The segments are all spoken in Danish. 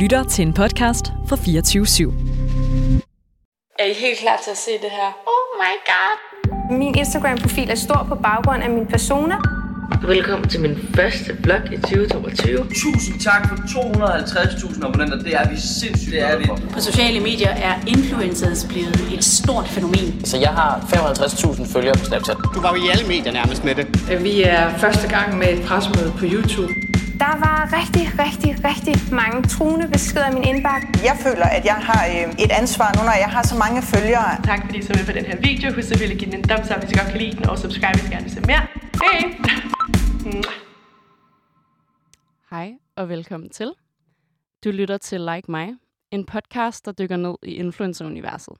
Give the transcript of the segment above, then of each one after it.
lytter til en podcast fra 24 /7. Er I helt klar til at se det her? Oh my god! Min Instagram-profil er stor på baggrund af min persona. Velkommen til min første vlog i 2022. Tusind tak for 250.000 abonnenter. Det er vi sindssygt det er vi. På sociale medier er influencers blevet et stort fænomen. Så jeg har 55.000 følgere på Snapchat. Du var jo i alle medier nærmest med det. Vi er første gang med et presmøde på YouTube. Der var rigtig, rigtig, rigtig mange truende beskeder i min indbakke. Jeg føler, at jeg har øh, et ansvar nu, når jeg har så mange følgere. Tak fordi I så med på den her video. Husk selvfølgelig at give den en thumbs up, hvis I godt kan lide den, og subscribe, hvis I gerne vil se mere. Hej! Hej og velkommen til. Du lytter til Like Mig, en podcast, der dykker ned i influencer-universet.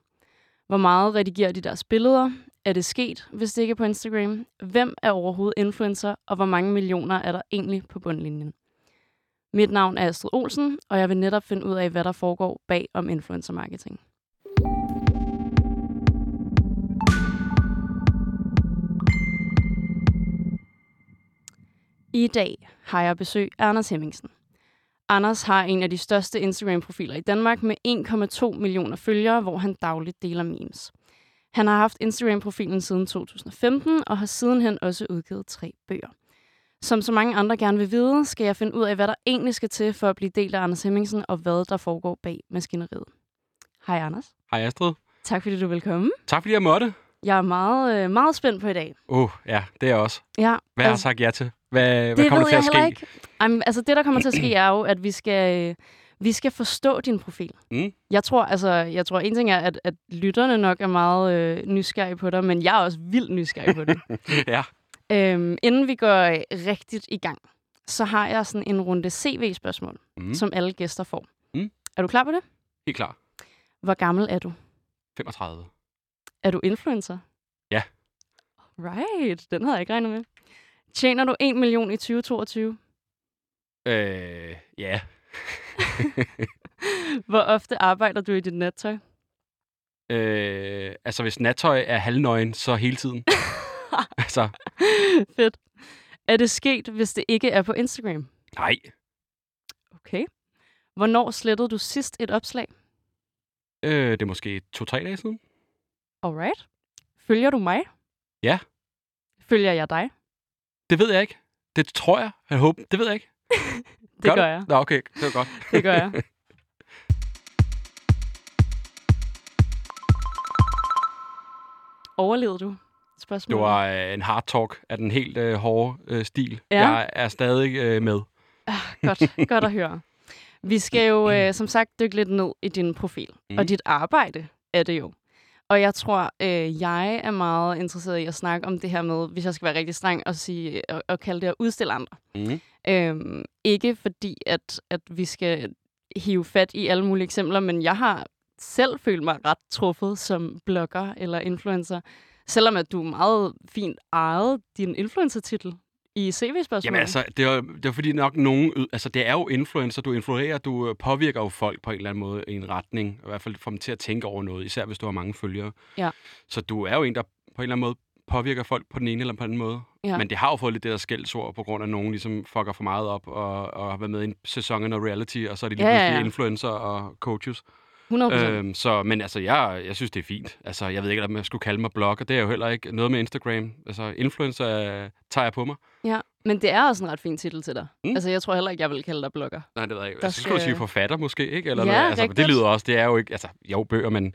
Hvor meget redigerer de deres billeder? Er det sket, hvis det ikke er på Instagram? Hvem er overhovedet influencer, og hvor mange millioner er der egentlig på bundlinjen? Mit navn er Astrid Olsen, og jeg vil netop finde ud af, hvad der foregår bag om influencer marketing. I dag har jeg besøg af Anders Hemmingsen. Anders har en af de største Instagram-profiler i Danmark med 1,2 millioner følgere, hvor han dagligt deler memes. Han har haft Instagram-profilen siden 2015 og har sidenhen også udgivet tre bøger. Som så mange andre gerne vil vide, skal jeg finde ud af, hvad der egentlig skal til for at blive del af Anders Hemmingsen, og hvad der foregår bag maskineriet. Hej Anders. Hej Astrid. Tak fordi du vil komme. Tak fordi jeg måtte. Jeg er meget, øh, meget spændt på i dag. Åh, uh, ja, det er jeg også. Ja, Hvad har jeg sagt ja til? Hvad, det hvad kommer der til jeg at heller ske? ikke. Um, altså det, der kommer til at ske, er jo, at vi skal, øh, vi skal forstå din profil. Mm. Jeg tror, altså, jeg tror en ting er, at, at lytterne nok er meget øh, nysgerrige på dig, men jeg er også vildt nysgerrig på det. ja. øhm, inden vi går rigtigt i gang, så har jeg sådan en runde CV-spørgsmål, Mm. som alle gæster får. Mm. Er du klar på det? Helt klar. Hvor gammel er du? 35. Er du influencer? Ja. Right, den havde jeg ikke regnet med. Tjener du 1 million i 2022? Øh, ja. Hvor ofte arbejder du i dit nattøj? øh, altså, hvis nattøj er halvnøgen, så hele tiden. altså, Fedt. Er det sket, hvis det ikke er på Instagram? nej. Okay. Hvornår slettede du sidst et opslag? Øh, det er måske to-tre dage siden. Alright. Følger du mig? Ja. Følger jeg dig? Det ved jeg ikke. Det tror jeg. Jeg håber. Det ved jeg ikke. Det gør, du? jeg. Nå, okay. Det var godt. Det gør jeg. Overlevede du? Spørgsmål. Det var øh, en hard talk af den helt øh, hårde øh, stil. Ja. Jeg er stadig øh, med. Ah, godt, godt at høre. Vi skal jo øh, som sagt dykke lidt ned i din profil. Mm. Og dit arbejde er det jo. Og jeg tror, øh, jeg er meget interesseret i at snakke om det her med, hvis jeg skal være rigtig streng, og sige, og, og kalde det at udstille andre. Mm. Øhm, ikke fordi, at, at vi skal hive fat i alle mulige eksempler, men jeg har selv følt mig ret truffet som blogger eller influencer, selvom at du meget fint ejede din influencer-titel i CV-spørgsmålet. Jamen altså, det er, det er fordi nok nogen... Altså, det er jo influencer, du influerer, du øh, påvirker jo folk på en eller anden måde i en retning. I hvert fald får dem til at tænke over noget, især hvis du har mange følgere. Ja. Så du er jo en, der på en eller anden måde påvirker folk på den ene eller på den anden måde. Ja. Men det har jo fået lidt det der skældsord, på grund af, at nogen ligesom fucker for meget op og, og har været med i en sæson af noget reality, og så er de lige Ja, ja, pludselig ja. influencer og coaches. 100%. Øhm, så, men altså, jeg, jeg synes, det er fint. Altså, jeg ved ikke, om jeg skulle kalde mig blogger. Det er jo heller ikke noget med Instagram. Altså, influencer øh, tager jeg på mig. Ja, men det er også en ret fin titel til dig. Mm. Altså, jeg tror heller ikke, jeg vil kalde dig blogger. Nej, det ved jeg ikke. Der Altså, så skulle skal- sige forfatter måske, ikke? Eller Ja, noget. Altså, det lyder også, det er jo ikke, altså, jo, bøger, men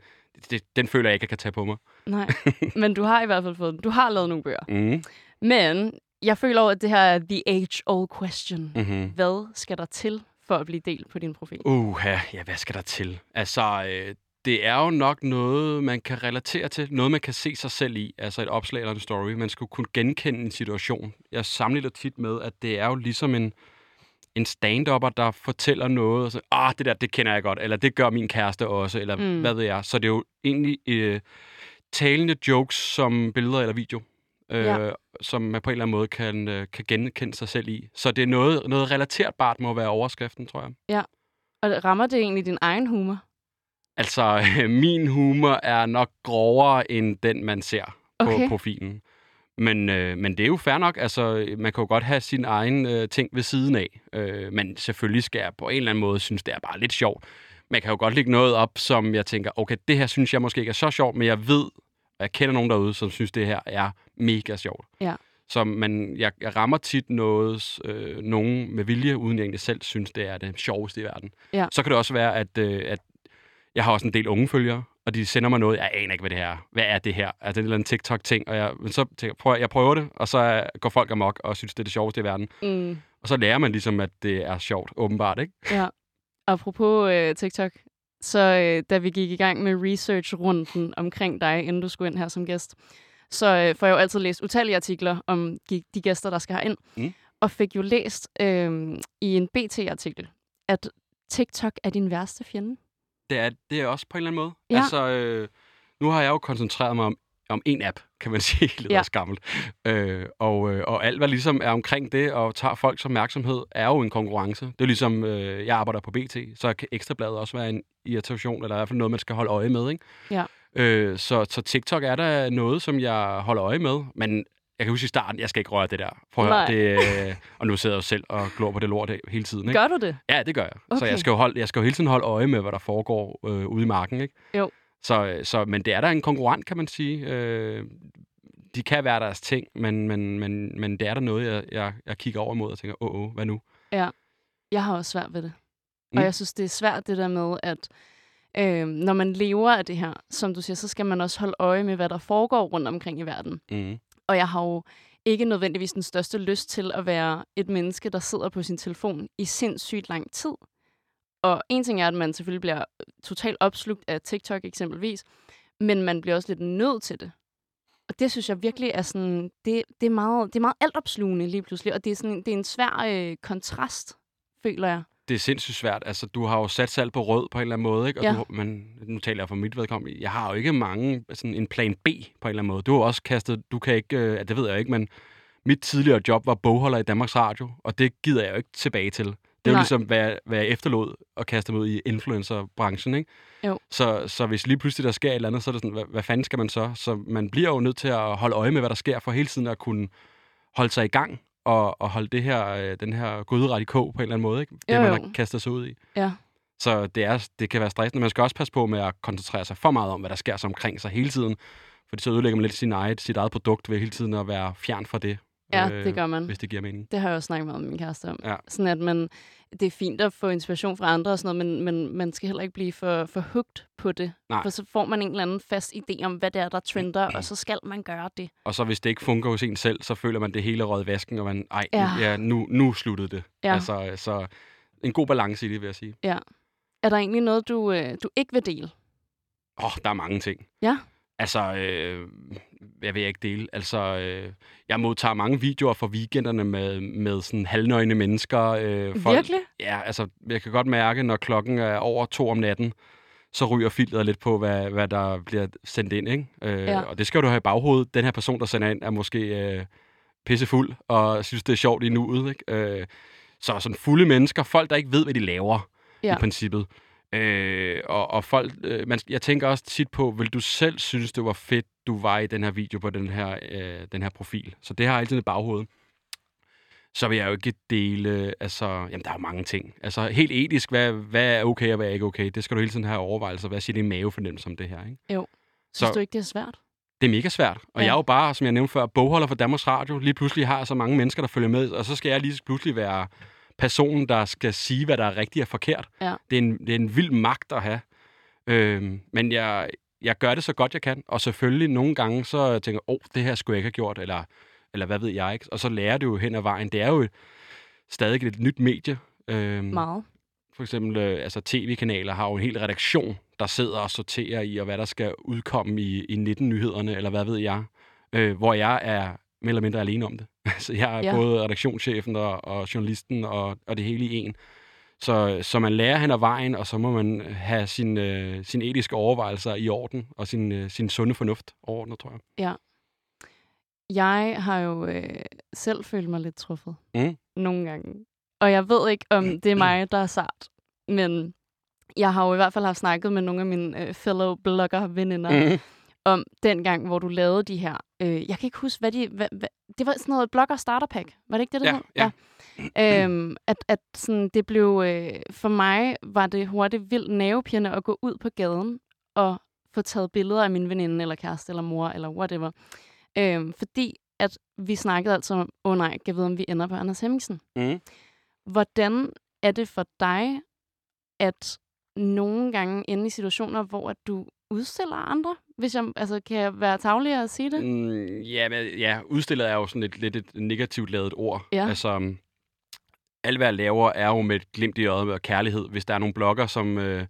det, den føler jeg ikke, jeg kan tage på mig. Nej, men du har i hvert fald fået Du har lavet nogle bøger. Mm. Men jeg føler over, at det her er the age-old question. Mm-hmm. Hvad skal der til for at blive delt på din profil? Uh, ja, hvad skal der til? Altså, øh, det er jo nok noget, man kan relatere til. Noget, man kan se sig selv i. Altså et opslag eller en story. Man skulle kunne genkende en situation. Jeg sammenligner tit med, at det er jo ligesom en, en stand-upper, der fortæller noget, og så, ah, det der, det kender jeg godt, eller det gør min kæreste også, eller mm. hvad ved jeg. Så det er jo egentlig øh, talende jokes som billeder eller video, øh, Ja. som man på en eller anden måde kan, øh, kan genkende sig selv i. Så det er noget, noget relaterbart må være overskriften, tror jeg. Og rammer det egentlig din egen humor? Altså, min humor er nok grovere end den, man ser på Okay. profilen. Men, øh, men det er jo fair nok. Altså, man kan jo godt have sin egen øh, ting ved siden af. Øh, men selvfølgelig skal jeg på en eller anden måde synes, det er bare lidt sjovt. Man kan jo godt lægge noget op, som jeg tænker, okay, det her synes jeg måske ikke er så sjovt, men jeg ved, jeg kender nogen derude, som synes, det her er mega sjovt. Ja. Så man, jeg, jeg rammer tit noget, øh, nogen med vilje, uden jeg egentlig selv synes, det er det sjoveste i verden. Ja. Så kan det også være, at, øh, at jeg har også en del unge følgere, og de sender mig noget, jeg aner ikke, hvad det her er. Hvad er det her? Er det en eller anden TikTok-ting? Og jeg, men så tænker, prøver, jeg prøver det, og så øh, går folk amok og synes, det er det sjoveste i verden. Mm. Og så lærer man ligesom, at det er sjovt, åbenbart, ikke? Ja. Apropos øh, TikTok, så øh, da vi gik i gang med research-runden omkring dig, inden du skulle ind her som gæst, så øh, får jeg jo altid læst utallige artikler om de, gæster, der skal ind, Mm. og fik jo læst øh, i en BT-artikel, at TikTok er din værste fjende. Det er, det er også på en eller anden måde. Ja. Altså, øh, nu har jeg jo koncentreret mig om, om en app, kan man sige, lidt Ja. gammelt. Øh, og, øh, og alt, hvad ligesom er omkring det, og tager folks opmærksomhed, er jo en konkurrence. Det er ligesom, øh, jeg arbejder på BT, så kan Ekstrabladet også være en irritation, eller i hvert fald noget, man skal holde øje med, ikke? Ja. Øh, så, så TikTok er der noget, som jeg holder øje med, men jeg kan huske i starten, jeg skal ikke røre det der. Prøv at høre, det, øh, og nu sidder jeg jo selv og glor på det lort hele tiden. Ikke? Gør du det? Ja, det gør jeg. Okay. Så jeg skal, jo holde, jeg skal jo hele tiden holde øje med, hvad der foregår øh, ude i marken. Ikke? Jo. Så, så, men det er der en konkurrent, kan man sige. Øh, de kan være deres ting, men, men, men, men det er der noget, jeg, jeg, jeg kigger over imod og tænker, åh, åh, hvad nu? Ja. Jeg har også svært ved det. Mm. Og jeg synes, det er svært det der med, at øh, når man lever af det her, som du siger, så skal man også holde øje med, hvad der foregår rundt omkring i verden. Mm. Og jeg har jo ikke nødvendigvis den største lyst til at være et menneske, der sidder på sin telefon i sindssygt lang tid. Og en ting er, at man selvfølgelig bliver totalt opslugt af TikTok eksempelvis, men man bliver også lidt nødt til det. Og det synes jeg virkelig er sådan, det, det, er, meget, det er meget altopslugende lige pludselig, og det er, sådan, det er en svær øh, kontrast, føler jeg. Det er sindssygt svært. Altså, du har jo sat salg på rød på en eller anden måde, ikke? Og Ja. du, men nu taler jeg for mit vedkommende. Jeg har jo ikke mange, sådan en plan B på en eller anden måde. Du har også kastet, du kan ikke, øh, det ved jeg ikke, men mit tidligere job var bogholder i Danmarks Radio, og det gider jeg jo ikke tilbage til. Det er jo ligesom, hvad, hvad jeg efterlod og kaste mig ud i influencerbranchen, ikke? Jo. Så, så hvis lige pludselig der sker et eller andet, så er det sådan, hvad, hvad fanden skal man så? Så man bliver jo nødt til at holde øje med, hvad der sker, for hele tiden at kunne holde sig i gang og, og holde det her, øh, den her gryde i kog på en eller anden måde, ikke? Det, Jo, man jo. har kastet sig ud i. Ja. Så det, er, det kan være stressende. Man skal også passe på med at koncentrere sig for meget om, hvad der sker sig omkring sig hele tiden. Fordi så ødelægger man lidt sin eget, sit eget produkt ved hele tiden at være fjern fra det. Øh, Ja, det gør man. Hvis det giver mening. Det har jeg også snakket med min kæreste om. Ja. Sådan at man, det er fint at få inspiration fra andre og sådan noget, men, men man skal heller ikke blive for, for hugt på det. Nej. For så får man en eller anden fast idé om, hvad det er, der trender, og så skal man gøre det. Og så hvis det ikke fungerer hos en selv, så føler man det hele i vasken, og man, ej, Ja. ja. Ja, nu, nu sluttede det. Ja. Altså, så en god balance i det, vil jeg sige. Ja. Er der egentlig noget, du, øh, du ikke vil dele? Åh, oh, der er mange ting. Ja. Altså, øh, jeg vil ikke dele. Altså, øh, jeg modtager mange videoer fra weekenderne med, med sådan halvnøgne mennesker. Øh, Virkelig? Ja, altså, jeg kan godt mærke, når klokken er over to om natten, så ryger filteret lidt på, hvad, hvad der bliver sendt ind, ikke? Øh, Ja. Og det skal du have i baghovedet. Den her person, der sender ind, er måske øh, pissefuld, og synes, det er sjovt i nuet, ikke? Øh, så sådan fulde mennesker, folk, der ikke ved, hvad de laver, Ja. i princippet. Øh, og, og folk, øh, man, jeg tænker også tit på, vil du selv synes, det var fedt, du var i den her video på den her, øh, den her profil? Så det har jeg altid i baghovedet. Så vil jeg jo ikke dele, altså, jamen der er jo mange ting. Altså helt etisk, hvad, hvad er okay og hvad er ikke okay? Det skal du hele tiden have overvejelser. Hvad siger din mavefornemmelse om det her, ikke? Jo. Synes Så- du ikke, det er svært? Det er mega svært. Og Ja. jeg er jo bare, som jeg nævnte før, bogholder for Danmarks Radio. Lige pludselig har jeg så mange mennesker, der følger med, og så skal jeg lige pludselig være personen, der skal sige, hvad der er rigtigt og forkert. Ja. Det, er en, det er en vild magt at have. Øhm, men jeg, jeg gør det så godt, jeg kan. Og selvfølgelig nogle gange, så tænker jeg, åh, det her skulle jeg ikke have gjort, eller, eller hvad ved jeg ikke. Og så lærer du jo hen ad vejen. Det er jo stadig et nyt medie. Øhm, Meget. for eksempel øh, altså tv-kanaler har jo en hel redaktion, der sidder og sorterer i, og hvad der skal udkomme i, i 19-nyhederne, eller hvad ved jeg. Øh, hvor jeg er mere eller mindre alene om det. så jeg er Ja. både redaktionschefen og, og journalisten og, og det hele i en. Så, så man lærer hen ad vejen, og så må man have sin, øh, sin etiske overvejelser i orden, og sin, øh, sin sunde fornuft overordnet, tror jeg. Ja. Jeg har jo øh, selv følt mig lidt truffet. Mm. Nogle gange. Og jeg ved ikke, om det er mig, der er sart. Men jeg har jo i hvert fald haft snakket med nogle af mine øh, fellow blogger-veninder Mm. Om dengang, hvor du lavede de her... Øh, jeg kan ikke huske, hvad de... Hvad, hvad, det var sådan noget blogger starter pack. Var det ikke det, det Ja, hed? ja. øhm, at, at sådan, det blev... Øh, for mig var det hurtigt vildt nervepirrende at gå ud på gaden og få taget billeder af min veninde, eller kæreste, eller mor, eller whatever. Øhm, fordi at vi snakkede altså om, åh oh, nej, jeg ved, om vi ender på Anders Hemmingsen. Mm. Hvordan er det for dig, at nogle gange ende i situationer, hvor at du udstiller andre? Hvis jeg, altså, kan jeg være tavlig at sige det? Mm, ja, men, ja, udstillet er jo sådan et, lidt et negativt lavet ord. Ja. Altså, um, alt hvad jeg laver er jo med et glimt i øjet og kærlighed. Hvis der er nogle blogger, som, øh,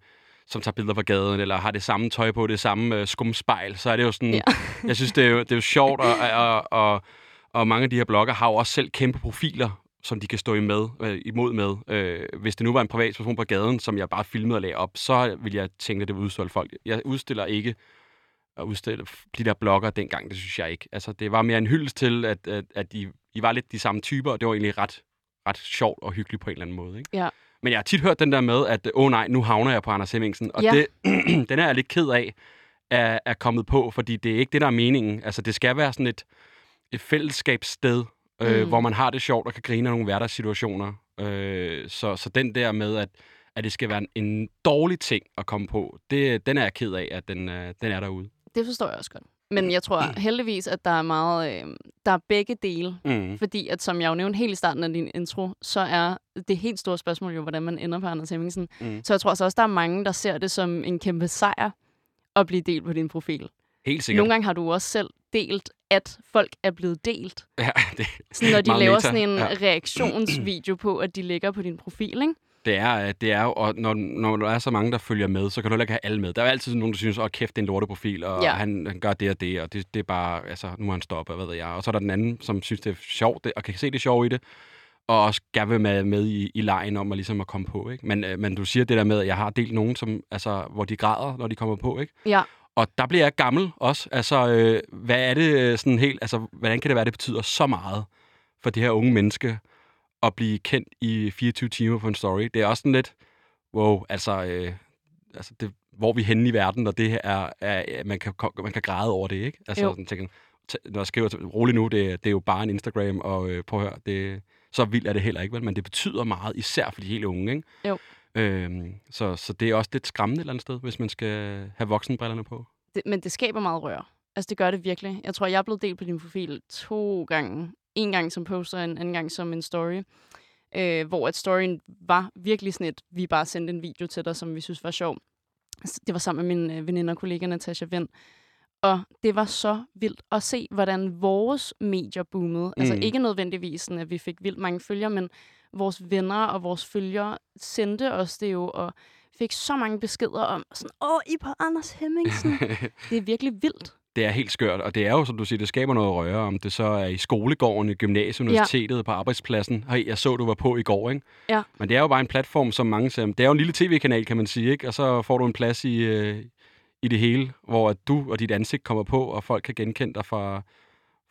som tager billeder på gaden, eller har det samme tøj på, det samme øh, skumspejl, så er det jo sådan... Ja. jeg synes, det er jo, det er jo sjovt, og, og, og, og mange af de her blogger har jo også selv kæmpe profiler, som de kan stå med, øh, imod med. Øh, hvis det nu var en privatperson på gaden, som jeg bare filmede og lagde op, så ville jeg tænke, at det var udstille folk. Jeg udstiller ikke at udstille de der blogger dengang, det synes jeg ikke. Altså, det var mere en hyldest til, at, at, at I, I var lidt de samme typer, og det var egentlig ret, ret sjovt og hyggeligt på en eller anden måde. Ikke? Ja. Men jeg har tit hørt den der med, at åh oh, nej, nu havner jeg på Anders Hemmingsen. Og Ja. det, den er jeg lidt ked af, er, er kommet på, fordi det er ikke det, der er meningen. Altså, det skal være sådan et, et fællesskabssted, øh, Mm. hvor man har det sjovt og kan grine af nogle hverdagssituationer. Øh, så, så den der med, at, at det skal være en, en dårlig ting at komme på, det, den er jeg ked af, at den, øh, den er derude. Det forstår jeg også godt. Men jeg tror heldigvis, at der er meget... Øh, der er begge dele. Mm. Fordi at, som jeg jo nævnte helt i starten af din intro, så er det helt store spørgsmål jo, hvordan man ender på Anders Hemmingsen. Mm. Så jeg tror altså også, der er mange, der ser det som en kæmpe sejr at blive delt på din profil. Helt sikkert. Nogle gange har du også selv delt, at folk er blevet delt. Ja, det Sådan, når de laver meta. sådan en Ja. reaktionsvideo på, at de lægger på din profil, ikke? Det er, øh, det er jo, og når, når der er så mange, der følger med, så kan du heller ikke have alle med. Der er altid nogen, der synes, åh kæft, det er en lorteprofil, og Ja. han, han gør det og det, og det, det er bare, altså, nu må han stoppe, og hvad ved jeg. Og så er der den anden, som synes, det er sjovt, det, og kan se det sjove i det, og også gerne vil med, med i, i lejen om at, ligesom at komme på. Ikke? Men, øh, men du siger det der med, at jeg har delt nogen, som, altså, hvor de græder, når de kommer på. Ikke? Ja. Og der bliver jeg gammel også. Altså, øh, hvad er det øh, sådan helt, altså, hvordan kan det være, det betyder så meget for det her unge menneske at blive kendt i 24 timer på en story? Det er også sådan lidt, wow, altså, øh, altså det, hvor er vi henne i verden, når det er, er man, kan, man kan græde over det, ikke? Altså, Jo. sådan, tænker, når jeg skriver, til- rolig nu, det, det er jo bare en Instagram, og øh, prøv at høre, det, så vildt er det heller ikke, vel? Men det betyder meget, især for de helt unge, ikke? Jo. Øhm, så, så det er også lidt skræmmende et eller andet sted, hvis man skal have voksenbrillerne på. Det, men det skaber meget rør. Altså, det gør det virkelig. Jeg tror, jeg er blevet delt på din profil to gange. En gang som poster, en anden gang som en story. Øh, hvor at storyen var virkelig sådan et, vi bare sendte en video til dig, som vi synes var sjov. Altså, Det var sammen med min øh, veninde og kollega Natasha Vind. Og det var så vildt at se, hvordan vores medier boomede. Altså Mm. ikke nødvendigvis sådan, at vi fik vildt mange følgere, men vores venner og vores følgere sendte os det jo, og fik så mange beskeder om, sådan, åh, I på Anders Hemmingsen. det er virkelig vildt. Det er helt skørt, og det er jo, som du siger, det skaber noget røre, om det så er i skolegården, i gymnasiet, universitetet, på arbejdspladsen. Hey, jeg så, du var på i går, ikke? Ja. Men det er jo bare en platform, som mange ser. Det er jo en lille tv-kanal, kan man sige, ikke? Og så får du en plads i, øh, i det hele, hvor at du og dit ansigt kommer på, og folk kan genkende dig fra,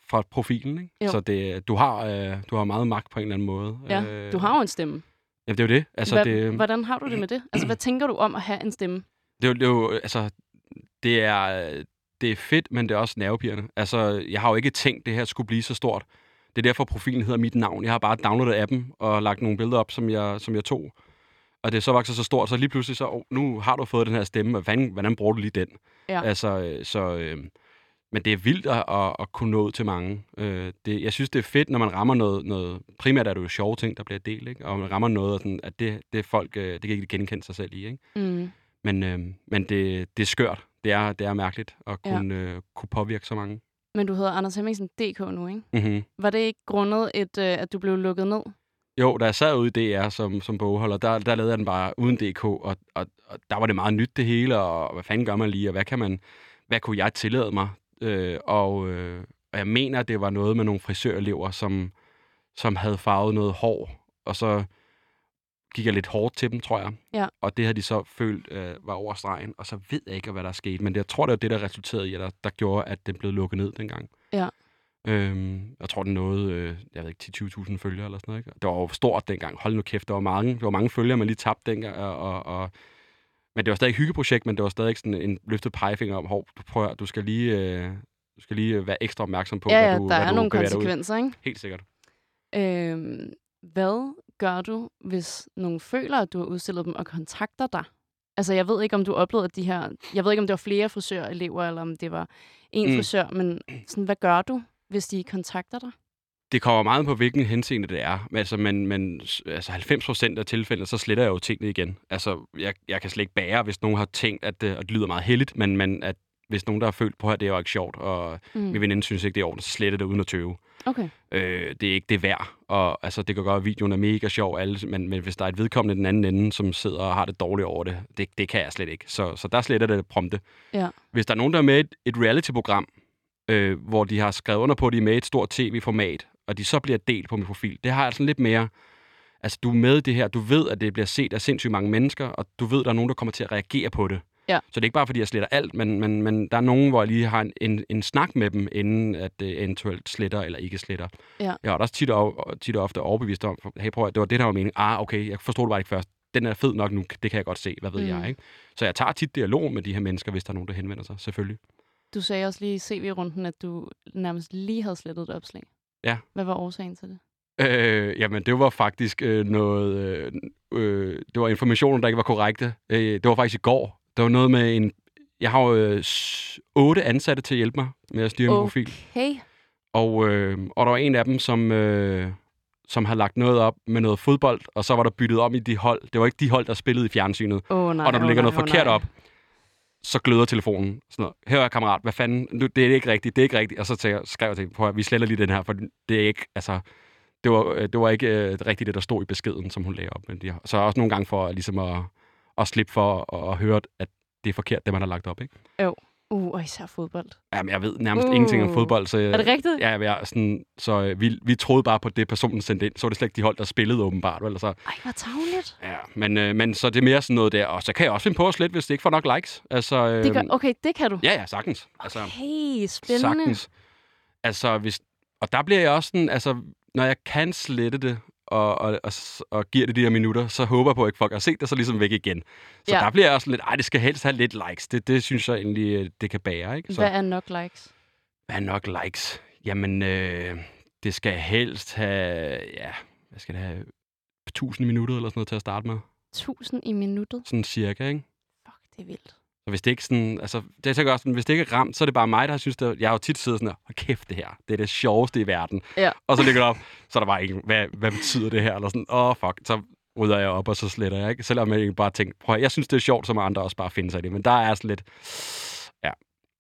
fra profilen, ikke? Jo. Så det, du, har, øh, du har meget magt på en eller anden måde. Ja, Øh, du har jo en stemme. Ja, det er jo det. Altså, Hvad, det, Hvordan har du det med det? Altså, hvad tænker du om at have en stemme? det, er jo- det er jo, altså, det er, det er fedt, men det er også nervepirrende. Altså, jeg har jo ikke tænkt, det her skulle blive så stort. Det er derfor, profilen hedder mit navn. Jeg har bare downloadet appen og lagt nogle billeder op, som jeg, som jeg tog. Og det er så vokset så stort, så lige pludselig så, oh, nu har du fået den her stemme, og hvordan, hvordan bruger du lige den? Ja. Altså, øh, så, øh, men det er vildt at, at, at kunne nå ud til mange. Øh, det, jeg synes, det er fedt, når man rammer noget, noget primært er det jo sjove ting, der bliver delt, ikke? og man rammer noget, og sådan, at det, det folk, øh, det kan ikke genkende sig selv i. Ikke? Mm. Men, øh, men det, det er skørt. Det er, det er mærkeligt at Ja. kunne, øh, kunne påvirke så mange. Men du hedder Anders Hemmingsen DK nu, ikke? Mm-hmm. Var det ikke grundet, et, øh, at du blev lukket ned? Jo, da jeg sad ude i DR som, som bogholder, der, der lavede jeg den bare uden DK, og, og, og der var det meget nyt det hele, og hvad fanden gør man lige, og hvad kan man, hvad kunne jeg tillade mig? Øh, og, øh, og jeg mener, det var noget med nogle frisørelever, som, som havde farvet noget hår, og så gik jeg lidt hårdt til dem, tror jeg. Ja. Og det havde de så følt øh, var over stregen, og så ved jeg ikke, hvad der er sket, men det, jeg tror, det var det, der resulterede i, at der, der gjorde, at den blev lukket ned dengang. Ja. Øhm, jeg tror, den nåede, øh, jeg ved ikke, 10-20.000 følgere eller sådan noget. Ikke? Det var jo stort dengang. Hold nu kæft, der var mange, der var mange følgere, man lige tabte dengang. Og, og, og, Men det var stadig et hyggeprojekt, men det var stadig sådan en løftet pegefinger om, hov, du, prøver, du skal lige... Øh, du skal lige øh, være ekstra opmærksom på, ja, ja, hvad du der hvad er du nogle konsekvenser, ikke? Helt sikkert. Øhm, hvad gør du, hvis nogen føler, at du har udstillet dem og kontakter dig? Altså, jeg ved ikke, om du oplevede de her... Jeg ved ikke, om det var flere frisørelever, eller om det var en Mm. mm. frisør, men sådan, hvad gør du, hvis de kontakter dig? Det kommer meget på, hvilken henseende det er. Altså, men, men altså 90 procent af tilfældene, så sletter jeg jo tingene igen. Altså, jeg, jeg kan slet ikke bære, hvis nogen har tænkt, at det, at det lyder meget heldigt, men, men at hvis nogen, der har følt på, at det er jo ikke sjovt, og Mm. min veninde synes ikke, det er ordentligt, så sletter det uden at tøve. Okay. Øh, det er ikke det værd. Og altså, det kan godt være, at videoen er mega sjov, alle, men, men hvis der er et vedkommende den anden ende, som sidder og har det dårligt over det, det, det kan jeg slet ikke. Så, så der sletter det prompte. Ja. Hvis der er nogen, der er med i et, et reality-program, øh, hvor de har skrevet under på, at de er med i et stort tv-format, og de så bliver delt på min profil, det har sådan lidt mere... Altså, du er med i det her, du ved, at det bliver set af sindssygt mange mennesker, og du ved, at der er nogen, der kommer til at reagere på det. Ja. Så det er ikke bare, fordi jeg sletter alt, men, men, men der er nogen, hvor jeg lige har en, en, en snak med dem, inden at det eventuelt sletter eller ikke sletter. Ja. Jeg er også tit og, tit og ofte overbevist om, hey, prøv at, det var det, der var meningen. Ah, okay, jeg forstod det bare ikke først. Den er fed nok nu, det kan jeg godt se, hvad ved mm. jeg, ikke? Så jeg tager tit dialog med de her mennesker, hvis der er nogen, der henvender sig, selvfølgelig. Du sagde også lige i CV-runden, at du nærmest lige havde slettet et opslag. Ja. Hvad var årsagen til det? Øh, jamen, det var faktisk øh, noget... Øh, øh, det var informationer, der ikke var korrekte. Øh, det var faktisk i går. Der var noget med en... Jeg har jo øh, otte ansatte til at hjælpe mig med at styre min profil. Okay. Og, øh, og der var en af dem, som, øh, som har lagt noget op med noget fodbold, og så var der byttet om i de hold. Det var ikke de hold, der spillede i fjernsynet. Åh, nej, og når du åh, lægger nej, noget åh, forkert nej. op, så gløder telefonen. Sådan noget. Her er kammerat, hvad fanden? Nu, det er ikke rigtigt, det er ikke rigtigt. Og så tænker, jeg- skrev jeg til prøv at, vi sletter lige den her, for det er ikke, altså, det var, øh, det var ikke øh, rigtigt det, der stod i beskeden, som hun lagde op. Men de så også nogle gange for ligesom at, at slippe for at, at høre, at det er forkert, det man har lagt op, ikke? Jo. Uh, og især fodbold. Jamen, jeg ved nærmest uh. ingenting om Uh. fodbold. Så, Er det rigtigt? Ja, jeg sådan, så øh, vi, vi troede bare på det, personen sendte ind. Så var det slet ikke de hold, der spillede åbenbart. Vel? Så, Ej, hvor tavligt. ja, men, øh, men så det er mere sådan noget der. Og så kan jeg også finde på at slette, hvis det ikke får nok likes. Altså, øh, Det gør, okay, det kan du. Ja, ja, sagtens. Altså, Hey, spændende. sagtens. Altså, hvis, og der bliver jeg også sådan, altså, når jeg kan slette det, og, og, og, og giver det de her minutter, så håber jeg på, at ikke folk har set det, så ligesom væk igen. Så Ja. der bliver jeg også sådan lidt, ej, det skal helst have lidt likes. Det, det synes jeg egentlig, øh, det kan bære, ikke? Så, Hvad er nok likes? hvad er nok likes? Jamen, øh, det skal helst have, ja, hvad skal det have, 1000 minutter eller sådan noget til at starte med. 1000 i minuttet? Sådan cirka, ikke? Fuck, det er vildt. Så hvis det ikke sådan, altså, det er så sådan, hvis det ikke er ramt, så er det bare mig, der har synes, det, jeg har jo tit siddet sådan her, kæft det her, det er det sjoveste i verden. Ja. Og så ligger det op, så er der bare ikke, hvad, hvad betyder det her? Eller sådan, åh oh, fuck, så rydder jeg op, og så sletter jeg, ikke? Selvom jeg bare tænker, prøv at, jeg synes, det er sjovt, så må andre også bare finde sig i det. Men der er sådan lidt, ja,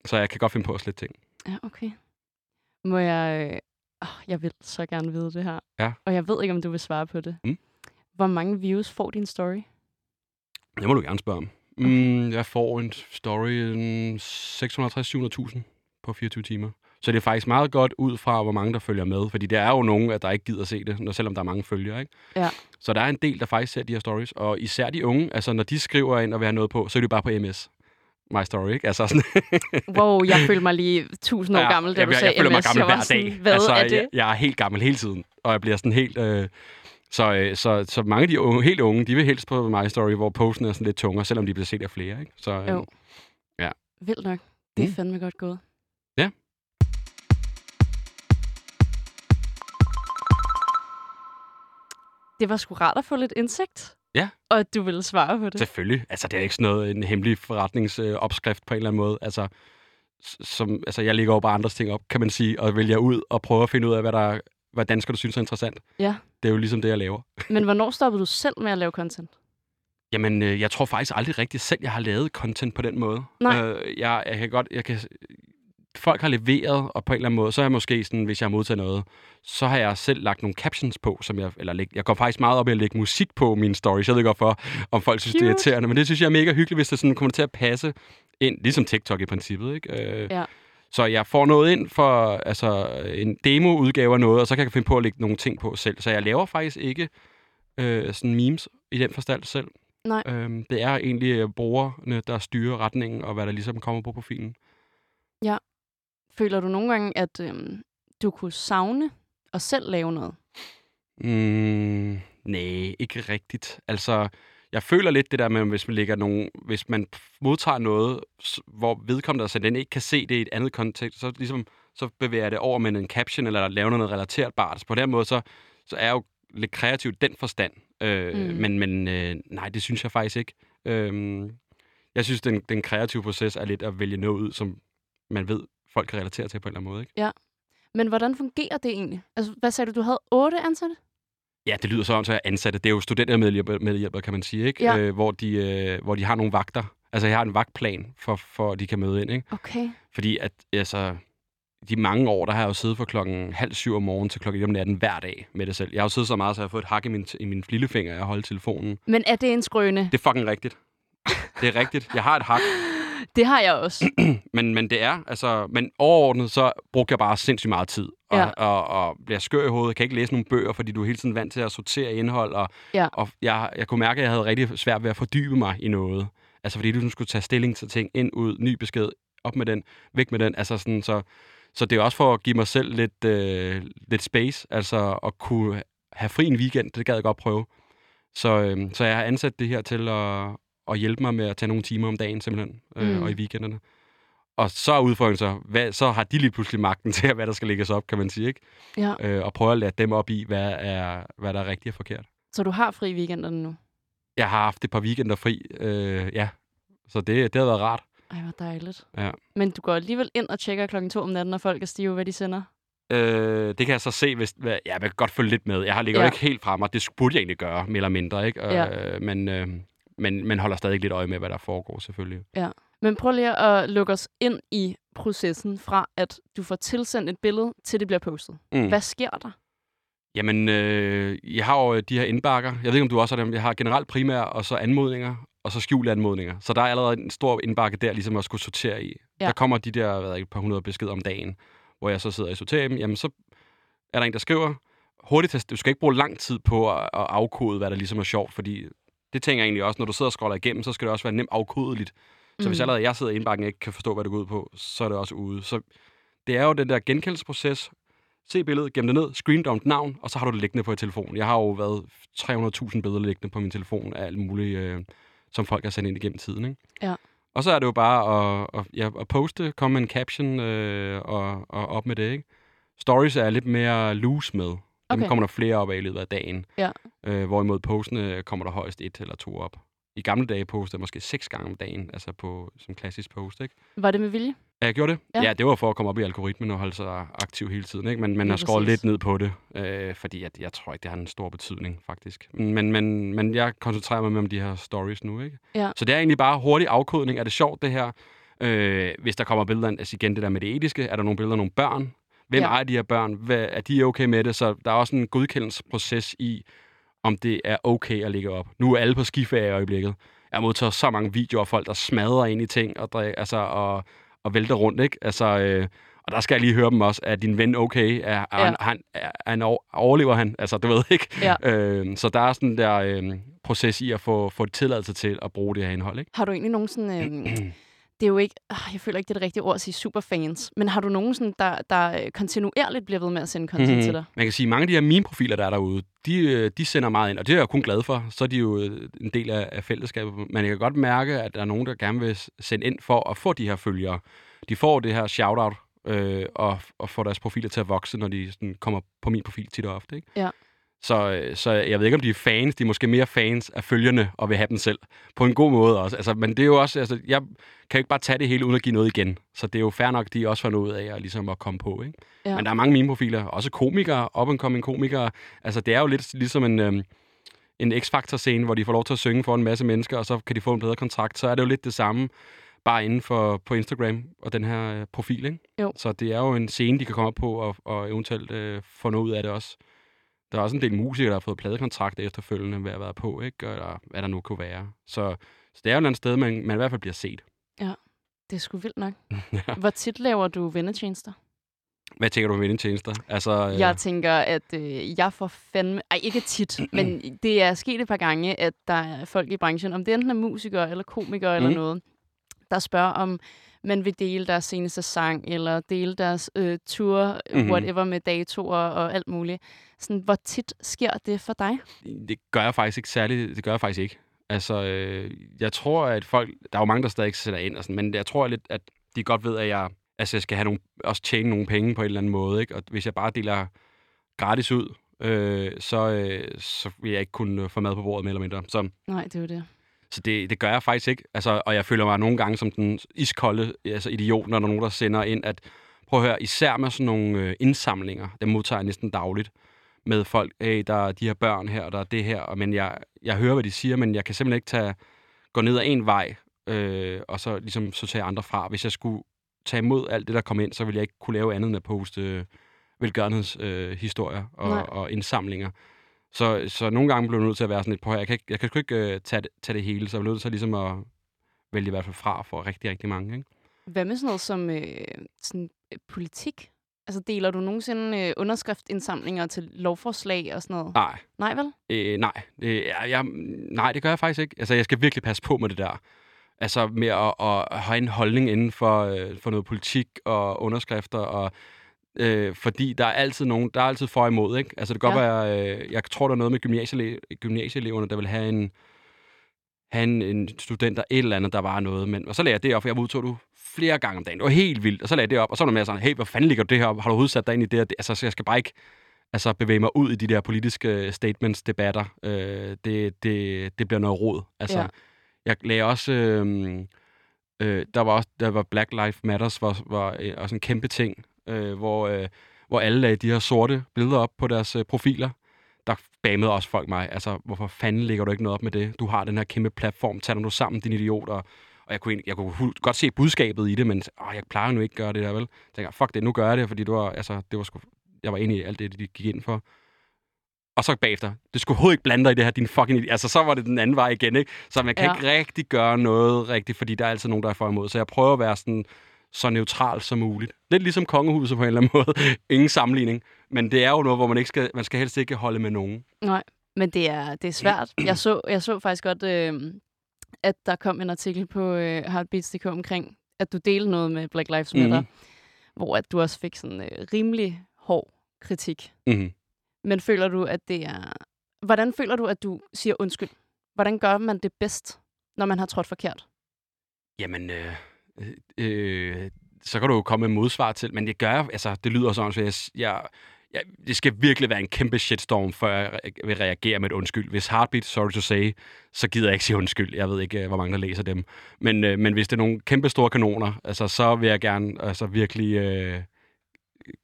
så jeg kan godt finde på at slette ting. Ja, okay. Må jeg... Oh, jeg vil så gerne vide det her. Ja. Og jeg ved ikke, om du vil svare på det. Mm. Hvor mange views får din story? Det må du gerne spørge om. Mm, jeg får en story en 650-700.000 på 24 timer. Så det er faktisk meget godt ud fra, hvor mange der følger med. Fordi der er jo nogen, at der ikke gider se det, når, selvom der er mange følgere. Ikke? Ja. Så der er en del, der faktisk ser de her stories. Og især de unge, altså når de skriver ind og vil have noget på, så er det bare på MS. My story, ikke? Altså sådan, Wow, jeg følte mig lige tusind år gammel, da jeg, du jeg, sagde jeg føler mig MS. gammel jeg var hver sådan, dag. Hvad altså, er det? Jeg, jeg er helt gammel hele tiden, og jeg bliver sådan helt... Øh, så, øh, så, så mange af de unge, helt unge, de vil helst på My Story, hvor posten er sådan lidt tungere, selvom de bliver set af flere. Ikke? Så, øh, Jo. Ja. Vildt nok. Det er Mm. fandme godt gået. Ja. Det var sgu rart at få lidt indsigt. Ja. Og at du ville svare på det. Selvfølgelig. Altså, det er ikke sådan noget, en hemmelig forretningsopskrift på en eller anden måde. Altså, som, altså, jeg lægger jo bare andres ting op, kan man sige, og vælger ud og prøver at finde ud af, hvad, der, hvad danskere, du synes er interessant. Ja. Det er jo ligesom det, jeg laver. Men hvornår stoppede du selv med at lave content? Jamen, øh, jeg tror faktisk aldrig rigtigt selv, jeg har lavet content på den måde. Nej. Øh, jeg, jeg kan godt, jeg kan, folk har leveret, og på en eller anden måde, så er jeg måske sådan, hvis jeg har modtaget noget, så har jeg selv lagt nogle captions på, som jeg, eller læg, jeg går faktisk meget op i at lægge musik på mine stories. Jeg ved godt for, om folk synes, det er Cute. irriterende, men det synes jeg er mega hyggeligt, hvis det sådan kommer til at passe ind, ligesom TikTok i princippet, ikke? Øh, Ja. Så jeg får noget ind for altså, en demo-udgave af noget, og så kan jeg finde på at lægge nogle ting på selv. Så jeg laver faktisk ikke øh, sådan memes i den forstand selv. Nej. Øhm, det er egentlig øh, brugerne, der styrer retningen, og hvad der ligesom kommer på profilen. Ja. Føler du nogle gange, at øhm, du kunne savne at selv lave noget? Mm, nej, ikke rigtigt. Altså, jeg føler lidt det der med, hvis man lægger nogle, hvis man modtager noget, hvor vedkommende der den ikke kan se det i et andet kontekst, så ligesom så bevæger jeg det over med en caption, eller laver noget relaterbart. Så på den måde, så, så er jeg jo lidt kreativ den forstand. Øh, mm. Men, men øh, nej, det synes jeg faktisk ikke. Øh, jeg synes, den, den kreative proces er lidt at vælge noget ud, som man ved, folk kan relatere til på en eller anden måde. Ikke? Ja. Men hvordan fungerer det egentlig? Altså, hvad sagde du, du havde otte ansatte? Ja, det lyder så at jeg ansatte. Det er jo studentermedhjælper, kan man sige, ikke? Ja. Øh, hvor, de, øh, hvor de har nogle vagter. Altså, jeg har en vagtplan, for, for at de kan møde ind, ikke? Okay. Fordi at, altså, de mange år, der har jeg jo siddet fra klokken halv syv om morgenen til klokken om natten hver dag med det selv. Jeg har jo siddet så meget, så jeg har fået et hak i min, i min lillefinger, jeg holder telefonen. Men er det en skrøne? Det er fucking rigtigt. Det er rigtigt. Jeg har et hak. Det har jeg også. men, men det er, altså, men overordnet, så brugte jeg bare sindssygt meget tid. Og, ja. og, og, og bliver skør i hovedet, kan ikke læse nogle bøger, fordi du er hele tiden vant til at sortere indhold. Og, ja. og jeg, jeg kunne mærke, at jeg havde rigtig svært ved at fordybe mig i noget. Altså fordi du skulle tage stilling til ting, ind, ud, ny besked, op med den, væk med den. Altså sådan, så, så det er også for at give mig selv lidt, øh, lidt space, altså at kunne have fri en weekend, det gad jeg godt prøve. Så, øh, så jeg har ansat det her til at, at hjælpe mig med at tage nogle timer om dagen simpelthen, øh, mm. og i weekenderne. Og så er udfordringen så, hvad, så har de lige pludselig magten til, hvad der skal lægges op, kan man sige, ikke? Ja. Øh, og prøve at lære dem op i, hvad, er, hvad der er rigtigt og forkert. Så du har fri weekenderne nu? Jeg har haft et par weekender fri, øh, ja. Så det, det har været rart. Ej, hvor dejligt. Ja. Men du går alligevel ind og tjekker klokken to om natten, når folk er stive, hvad de sender? Øh, det kan jeg så se, hvis... Ja, jeg kan godt følge lidt med. Jeg har ligger ja. ikke helt frem, og det burde jeg egentlig gøre, mere eller mindre, ikke? Ja. Øh, men, øh, men, men holder stadig lidt øje med, hvad der foregår, selvfølgelig. Ja. Men prøv lige at lukke os ind i processen fra, at du får tilsendt et billede, til det bliver postet. Mm. Hvad sker der? Jamen, øh, jeg har jo de her indbakker. Jeg ved ikke, om du også har dem. Jeg har generelt primær, og så anmodninger, og så skjulte anmodninger. Så der er allerede en stor indbakke der, ligesom at skulle sortere i. Ja. Der kommer de der, hvad et par hundrede beskeder om dagen, hvor jeg så sidder og sorterer dem. Jamen, så er der en, der skriver, hurtigt, du skal ikke bruge lang tid på at, at afkode, hvad der ligesom er sjovt, fordi det tænker jeg egentlig også, når du sidder og scroller igennem, så skal det også være nemt afkodeligt. Så mm. hvis allerede jeg sidder i indbakken og ikke kan forstå, hvad det går ud på, så er det også ude. Så det er jo den der genkendelsesproces. Se billedet, gem det ned, screen dump navn, og så har du det liggende på i telefonen. Jeg har jo været 300.000 billeder liggende på min telefon af alt muligt, øh, som folk har sendt ind igennem tiden. Ikke? Ja. Og så er det jo bare at, at, ja, at poste, komme med en caption øh, og, og op med det. Ikke? Stories er lidt mere loose med. Dem Okay. kommer der flere op af i løbet af dagen. Ja. Øh, hvorimod postene kommer der højst et eller to op. I gamle dage postede jeg måske seks gange om dagen, altså på, som klassisk post, ikke? Var det med vilje? Ja, jeg gjorde det. Ja. Ja. ja, det var for at komme op i algoritmen og holde sig aktiv hele tiden, ikke? Men man Lige har skåret lidt ned på det, øh, fordi jeg, jeg tror ikke, det har en stor betydning, faktisk. Men, men, men jeg koncentrerer mig med om de her stories nu, ikke? Ja. Så det er egentlig bare hurtig afkodning. Er det sjovt, det her? Øh, hvis der kommer billeder, altså igen det der med det etiske, er der nogle billeder af nogle børn? Hvem Ja. ejer de her børn? Hvad, er de okay med det? Så der er også en godkendelsesproces i, om det er okay at lægge op. Nu er alle på skiferie i øjeblikket. Jeg har modtaget så mange videoer af folk, der smadrer ind i ting og, drik, altså, og, og vælter rundt, ikke? Altså, øh, og der skal jeg lige høre dem også. Er din ven okay? Er, er, Ja. han, han, er, han over, overlever han? Altså, du ved ikke? Ja. Øh, så der er sådan der øh, proces i at få, få tilladelse til at bruge det her indhold, ikke? Har du egentlig nogen sådan... Øh, det er jo ikke... Øh, jeg føler ikke, det er det rigtige ord at sige superfans. Men har du nogen, sådan, der, der øh, kontinuerligt bliver ved med at sende content Mhm. til dig? Man kan sige, at mange af de her meme-profiler, der er derude, de, øh, de sender meget ind, og det er jeg kun glad for. Så er de jo øh, en del af, af fællesskabet. Men jeg kan godt mærke, at der er nogen, der gerne vil sende ind for at få de her følgere. De får det her shout-out øh, og, og får deres profiler til at vokse, når de sådan, kommer på min profil tit og ofte. Ikke? Ja. Så, øh, så jeg ved ikke, om de er fans. De er måske mere fans af følgerne og vil have dem selv. På en god måde også. Altså, men det er jo også... Altså, jeg kan jo ikke bare tage det hele uden at give noget igen. Så det er jo fair nok, de også får noget ud af at, ligesom at komme på. Ikke? Ja. Men der er mange meme-profiler. Også komikere, up-and-coming komikere. Altså, det er jo lidt ligesom en... Øhm, en X-Factor-scene, hvor de får lov til at synge for en masse mennesker, og så kan de få en bedre kontrakt, så er det jo lidt det samme, bare inden for på Instagram og den her øh, profil. Ikke? Jo. Så det er jo en scene, de kan komme op på og, og eventuelt øh, få noget ud af det også. Der er også en del musikere, der har fået pladekontrakter efterfølgende ved at være på, ikke? eller hvad der nu kunne være. Så, så det er jo et eller andet sted, man, man i hvert fald bliver set. Ja, det er sgu vildt nok. Ja. Hvor tit laver du vennetjenester? Hvad tænker du om vindetjenester? Altså, øh, Jeg tænker, at øh, jeg får fandme... Ej, ikke tit, men det er sket et par gange, at der er folk i branchen, om det enten er musikere eller komikere eller Mm. noget, der spørger om man vil dele deres seneste sang, eller dele deres øh, tour, mm-hmm. Mhm. whatever, med datoer og alt muligt. Sådan, hvor tit sker det for dig? det gør jeg faktisk ikke særligt. Det gør jeg faktisk ikke. Altså, øh, jeg tror, at folk... Der er jo mange, der stadig ikke sætter ind, og sådan, men jeg tror lidt, at de godt ved, at jeg, altså, jeg skal have nogle, også tjene nogle penge på en eller anden måde. Ikke? Og hvis jeg bare deler gratis ud, øh, så, øh, så vil jeg ikke kunne få mad på bordet mere eller mindre. Så, Nej, det er jo det. Så det, det gør jeg faktisk ikke. Altså, og jeg føler mig nogle gange som den iskolde altså idiot, når der er nogen, der sender ind, at prøv at høre, især med sådan nogle øh, indsamlinger, dem modtager jeg næsten dagligt, med folk, hey, der er de her børn her, og der er det her, og, men jeg, jeg hører, hvad de siger, men jeg kan simpelthen ikke tage, gå ned ad en vej, øh, og så ligesom sortere andre fra. Hvis jeg skulle tage imod alt det, der kom ind, så ville jeg ikke kunne lave andet end at poste øh, velgørenhedshistorier øh, historier og, Nej. og indsamlinger. Så, så nogle gange blev jeg nødt til at være sådan lidt på her. Jeg kan, ikke, jeg kan sgu ikke øh, tage, det, tage det hele, så jeg blev nødt til ligesom at vælge i hvert fald fra for rigtig, rigtig mange. Ikke? Hvad med sådan noget som øh, sådan, øh, politik? Altså, deler du nogensinde øh, underskriftindsamlinger til lovforslag og sådan noget? Nej. Nej, vel? Øh, nej. Det, jeg, jeg, nej, det gør jeg faktisk ikke. Altså, jeg skal virkelig passe på med det der. Altså, med at, at have en holdning inden for, øh, for noget politik og underskrifter, og, øh, fordi der er altid nogen, der er altid for og imod, ikke? Altså, det kan godt Ja. være, øh, jeg tror, der er noget med gymnasiele, gymnasieeleverne, der vil have en, have en, en student, der et eller andet, der var noget. Men, og så lagde jeg det op, for jeg modtog du flere gange om dagen. Det var helt vildt. Og så lagde jeg det op, og så var der mere sådan, hey, hvad fanden ligger du det her op? Har du overhovedet sat dig ind i det her? Altså, så jeg skal bare ikke altså, bevæge mig ud i de der politiske statements, debatter. Øh, det, det, det bliver noget rod. Altså, ja. jeg lagde også... Øh, øh, der var også der var Black Lives Matters var, var øh, også en kæmpe ting, øh, hvor, øh, hvor alle lagde de her sorte billeder op på deres øh, profiler. Der bamede også folk mig. Altså, hvorfor fanden lægger du ikke noget op med det? Du har den her kæmpe platform. Tag nu sammen, din idiot. Og, og jeg kunne, jeg kunne godt se budskabet i det, men åh, jeg plejer nu ikke at gøre det der, vel? Jeg tænker, fuck det, nu gør jeg det, fordi du var, altså, det var sgu, jeg var enig i alt det, de gik ind for. Og så bagefter, det skulle overhovedet ikke blande dig i det her, din fucking. Altså, så var det den anden vej igen, ikke? Så man kan ja. ikke rigtig gøre noget rigtigt, fordi der er altid nogen, der er for imod. Så jeg prøver at være sådan, så neutral som muligt. Lidt ligesom kongehuset på en eller anden måde. Ingen sammenligning. Men det er jo noget, hvor man ikke skal, man skal helst ikke holde med nogen. Nej, men det er, det er svært. Jeg så, jeg så faktisk godt, øh, at der kom en artikel på øh, Heartbeats.dk omkring, at du delte noget med Black Lives Matter, Mhm. hvor at du også fik sådan øh, rimelig hård kritik. Mm-hmm. Men føler du, at det er... Hvordan føler du, at du siger undskyld? Hvordan gør man det bedst, når man har trådt forkert? Jamen, øh, øh, så kan du jo komme med modsvar til, men det gør altså, det lyder sådan, så jeg, jeg, jeg, det skal virkelig være en kæmpe shitstorm, før jeg vil reagere med et undskyld. Hvis Heartbeat, sorry to say, så gider jeg ikke sige undskyld. Jeg ved ikke, øh, hvor mange der læser dem. Men, øh, men hvis det er nogle kæmpe store kanoner, altså, så vil jeg gerne altså, virkelig øh,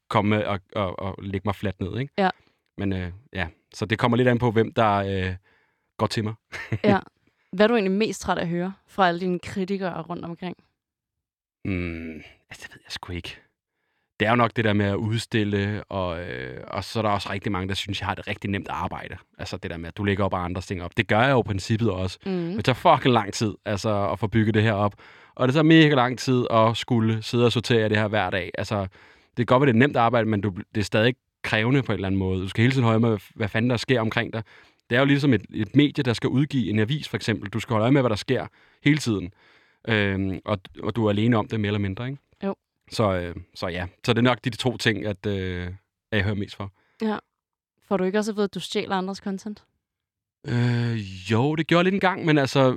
komme og, og, og lægge mig fladt ned. Ikke? Ja. Men øh, ja, så det kommer lidt an på, hvem der øh, går til mig. ja. Hvad er du egentlig mest træt af at høre fra alle dine kritikere rundt omkring? Mm, altså, det ved jeg sgu ikke. Det er jo nok det der med at udstille, og, øh, og så er der også rigtig mange, der synes, jeg har et rigtig nemt arbejde. Altså det der med, at du lægger op og andre ting op. Det gør jeg jo i princippet også. Mm. Men det tager fucking lang tid altså, at få bygget det her op. Og det tager mega lang tid at skulle sidde og sortere det her hver dag. Altså, det kan godt være, det er nemt arbejde, men du, det er stadig krævende på en eller anden måde. Du skal hele tiden holde med, hvad fanden der sker omkring dig. Det er jo ligesom et, et medie, der skal udgive en avis, for eksempel. Du skal holde øje med, hvad der sker hele tiden. Øhm, og, og du er alene om det, mere eller mindre, ikke? Jo. Så, øh, så ja, så det er nok de to ting, at, øh, at jeg hører mest for. Ja. Får du ikke også at vide, at du stjæler andres content? Øh, jo, det gjorde jeg lidt en gang, men altså,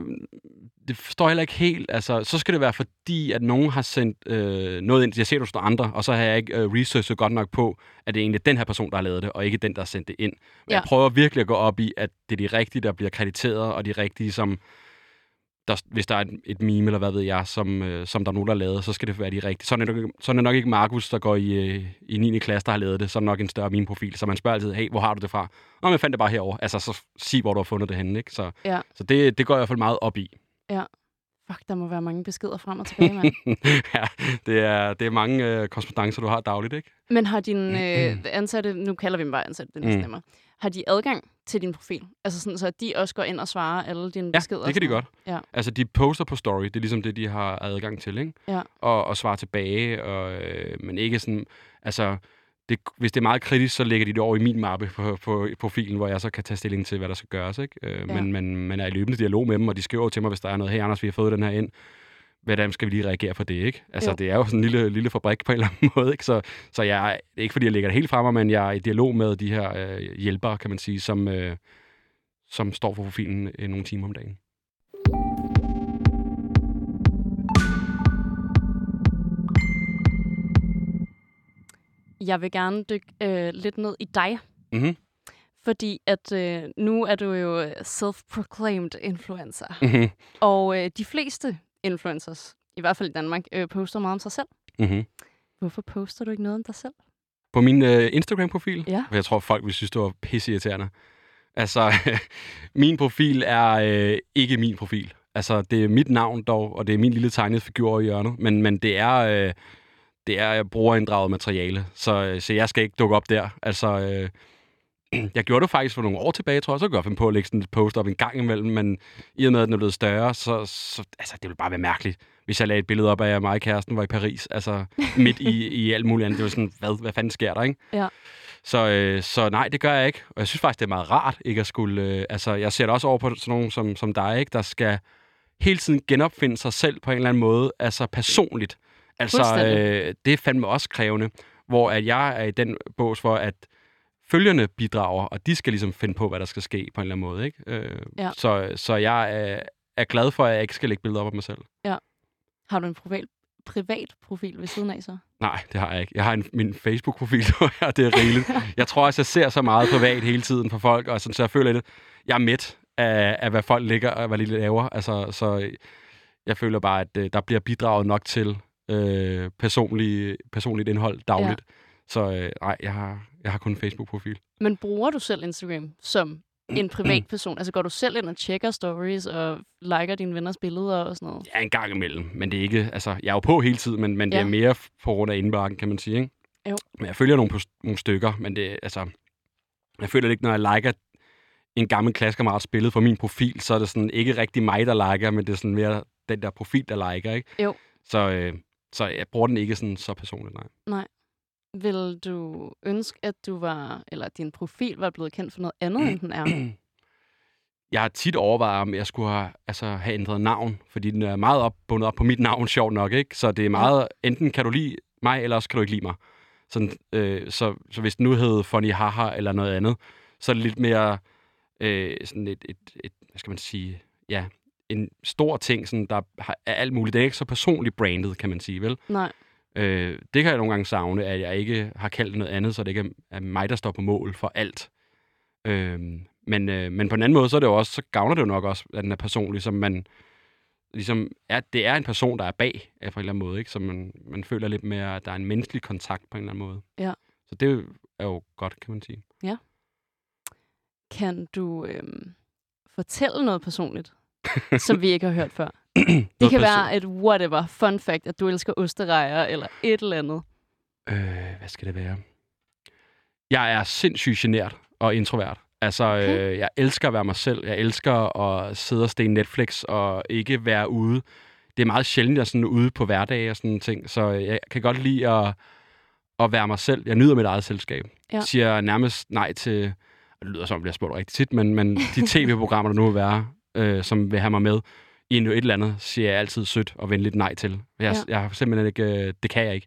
det forstår jeg heller ikke helt. Altså, så skal det være fordi, at nogen har sendt øh, noget ind. Jeg ser, du står andre, og så har jeg ikke øh, researchet godt nok på, at det er egentlig den her person, der har lavet det, og ikke den, der har sendt det ind. Men Ja. jeg prøver virkelig at gå op i, at det er de rigtige, der bliver krediteret, og de rigtige, som... Der, hvis der er et, et meme, eller hvad ved jeg, som, øh, som der er nogen, der har lavet, så skal det være de rigtige. Så er det nok, så er nok ikke Markus, der går i, øh, i 9. klasse, der har lavet det. Så er nok en større meme-profil. Så man spørger altid, hey, hvor har du det fra? Nå, men jeg fandt det bare herover. Altså, så sig, hvor du har fundet det henne, ikke? Så, Ja. så det, det går jeg i hvert fald meget op i. Ja. Fuck, der må være mange beskeder frem og tilbage, mand. ja, det er, det er mange øh, korrespondencer, du har dagligt, ikke? Men har dine øh, ansatte, nu kalder vi dem bare ansatte, det er Mm. har de adgang til din profil? Altså sådan, så de også går ind og svarer alle dine Ja, beskeder? det kan de godt. Ja. Altså, de poster på story. Det er ligesom det, de har adgang til, ikke? Ja. Og, og svarer tilbage, og, øh, men ikke sådan... Altså, det, hvis det er meget kritisk, så lægger de det over i min mappe på, på profilen, hvor jeg så kan tage stilling til, hvad der skal gøres, ikke? Øh, Ja. men, men man er i løbende dialog med dem, og de skriver til mig, hvis der er noget, hey Anders, vi har fået den her ind hvordan skal vi lige reagere på det, ikke? Altså, jo. det er jo sådan en lille, lille fabrik på en eller anden måde, ikke? Så, så jeg, er, ikke fordi jeg lægger det helt fremme, men jeg er i dialog med de her øh, hjælpere, kan man sige, som, øh, som står for profilen øh, nogle timer om dagen. Jeg vil gerne dykke øh, lidt ned i dig. Mm-hmm. Fordi at øh, nu er du jo self-proclaimed influencer. Mm-hmm. Og øh, de fleste, influencers, i hvert fald i Danmark, øh, poster meget om sig selv. Mhm. Hvorfor poster du ikke noget om dig selv? På min øh, Instagram-profil? Ja. For jeg tror, folk vil synes, det var pisseirriterende. Altså, min profil er øh, ikke min profil. Altså, det er mit navn dog, og det er min lille tegnede figur i hjørnet. Men, men det er... Øh, det er brugerinddraget materiale, så, øh, så jeg skal ikke dukke op der. Altså, øh, jeg gjorde det faktisk for nogle år tilbage, tror jeg, så kunne jeg på at lægge sådan et post op en gang imellem, men i og med, at den er blevet større, så, så altså, det ville bare være mærkeligt, hvis jeg lagde et billede op af, at mig og kæresten var i Paris, altså midt i, i alt muligt andet. Det var sådan, hvad, hvad fanden sker der, ikke? Ja. Så, øh, så nej, det gør jeg ikke. Og jeg synes faktisk, det er meget rart, ikke at skulle... Øh, altså, jeg ser det også over på sådan nogen som, som dig, ikke? Der skal hele tiden genopfinde sig selv på en eller anden måde, altså personligt. Altså, øh, det er fandme også krævende, hvor at jeg er i den bås for, at følgerne bidrager, og de skal ligesom finde på, hvad der skal ske på en eller anden måde. Ikke? Øh, Ja. så, så jeg er, er glad for, at jeg ikke skal lægge billeder op af mig selv. Har du en privat, privat profil ved siden af så? Nej, det har jeg ikke. Jeg har en, min Facebook-profil, og det er rigeligt. Jeg tror også, jeg ser så meget privat hele tiden for folk, og sådan, så jeg føler lidt, jeg er mæt af, af, hvad folk ligger og hvad de laver. Altså, så jeg føler bare, at øh, der bliver bidraget nok til øh, personlig, personligt indhold dagligt. Ja. Så øh, nej, jeg har, jeg har kun en Facebook-profil. Men bruger du selv Instagram som en privat person? Altså går du selv ind og tjekker stories og liker dine venners billeder og sådan noget? Ja, en gang imellem, men det er ikke... Altså, jeg er jo på hele tiden, men, men det Ja. er mere på grund af indbakken, kan man sige, ikke? Jo. Men jeg følger nogle, på- nogle stykker, men det altså... Jeg føler det ikke, når jeg liker en gammel klassekammerats billede fra min profil, så er det sådan ikke rigtig mig, der liker, men det er sådan mere den der profil, der liker, ikke? Jo. Så, øh, så jeg bruger den ikke sådan så personligt, nej. Nej. Vil du ønske, at du var, eller din profil var blevet kendt for noget andet, end den er? Jeg har tit overvejet, om jeg skulle have, altså, have ændret navn, fordi den er meget op, bundet op på mit navn, sjovt nok, ikke? Så det er meget, enten kan du lide mig, eller også kan du ikke lide mig. Sådan, øh, så, så hvis den nu hed Funny Haha eller noget andet, så er det lidt mere øh, sådan et, et, et, hvad skal man sige, ja, en stor ting, sådan, der har- er alt muligt. Det er ikke så personligt branded, kan man sige, vel? Nej. Øh, det kan jeg nogle gange savne, at jeg ikke har kaldt noget andet, så det ikke er- mig, der står på mål for alt. Øh, men, øh, men på en anden måde, så, er det jo også, så gavner det jo nok også, at den er personlig, som man ligesom er, det er en person, der er bag på en eller anden måde, ikke? så man, man føler lidt mere, at der er en menneskelig kontakt på en eller anden måde. Ja. Så det er jo godt, kan man sige. Kan du øhm, fortælle noget personligt, som vi ikke har hørt før? Det kan være et whatever, fun fact, at du elsker osterejer, eller et eller andet. Øh, hvad skal det være? Jeg er sindssygt genert og introvert. Altså, Okay. øh, jeg elsker at være mig selv. Jeg elsker at sidde og stene Netflix og ikke være ude. Det er meget sjældent, jeg er sådan ude på hverdag og sådan ting. Så jeg kan godt lide at, at være mig selv. Jeg nyder mit eget selskab. Ja. Jeg siger nærmest nej til... Det lyder som, at jeg bliver spurgt rigtig tit, men, men de tv-programmer, der nu vil være, øh, som vil have mig med i et eller andet, siger jeg altid sødt og venligt nej til. Jeg, Ja. jeg har simpelthen ikke... øh, Det kan jeg ikke.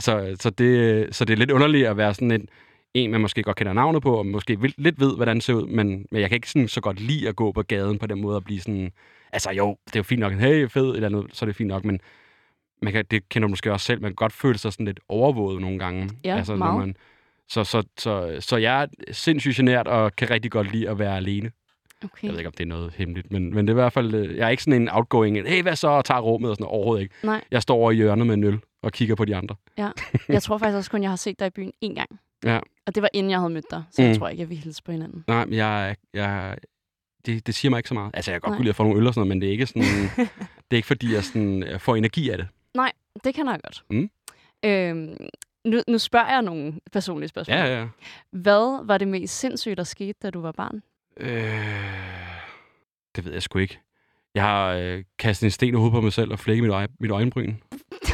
Så, så, det, så det er lidt underligt at være sådan en, en, man måske godt kender navnet på, og måske vil, lidt ved, hvordan det ser ud, men, men jeg kan ikke sådan så godt lide at gå på gaden på den måde og blive sådan... Altså jo, det er jo fint nok, hey, fed, eller noget, så er det fint nok, men man kan, det kender du måske også selv, man kan godt føle sig sådan lidt overvåget nogle gange. Ja, altså, meget. man, så, så, så, så jeg er sindssygt genert og kan rigtig godt lide at være alene. Okay. Jeg ved ikke, om det er noget hemmeligt, men, men det er i hvert fald... øh, Jeg er ikke sådan en outgoing, hey, hvad så, og tager rummet og sådan overhovedet ikke. Nej. Jeg står over i hjørnet med en øl og kigger på de andre. Ja. Jeg tror faktisk også kun, jeg har set dig i byen én gang. Ja. Og det var inden jeg havde mødt dig, så jeg Mm. tror ikke, jeg vil hilse på hinanden. Nej, men jeg, jeg, det, det siger mig ikke så meget. Altså, jeg kan godt Nej. kunne lide at få nogle øl og sådan noget, men det er ikke sådan... det er ikke fordi, jeg sådan, jeg får energi af det. Nej, det kan jeg godt. Mm. Øhm, nu, nu spørger jeg nogle personlige spørgsmål. Ja, ja. Hvad var det mest sindssygt, der skete, da du var barn? Øh, det ved jeg sgu ikke. Jeg har øh, kastet en sten i hovedet på mig selv og flækket mit, øje, mit øjenbryn.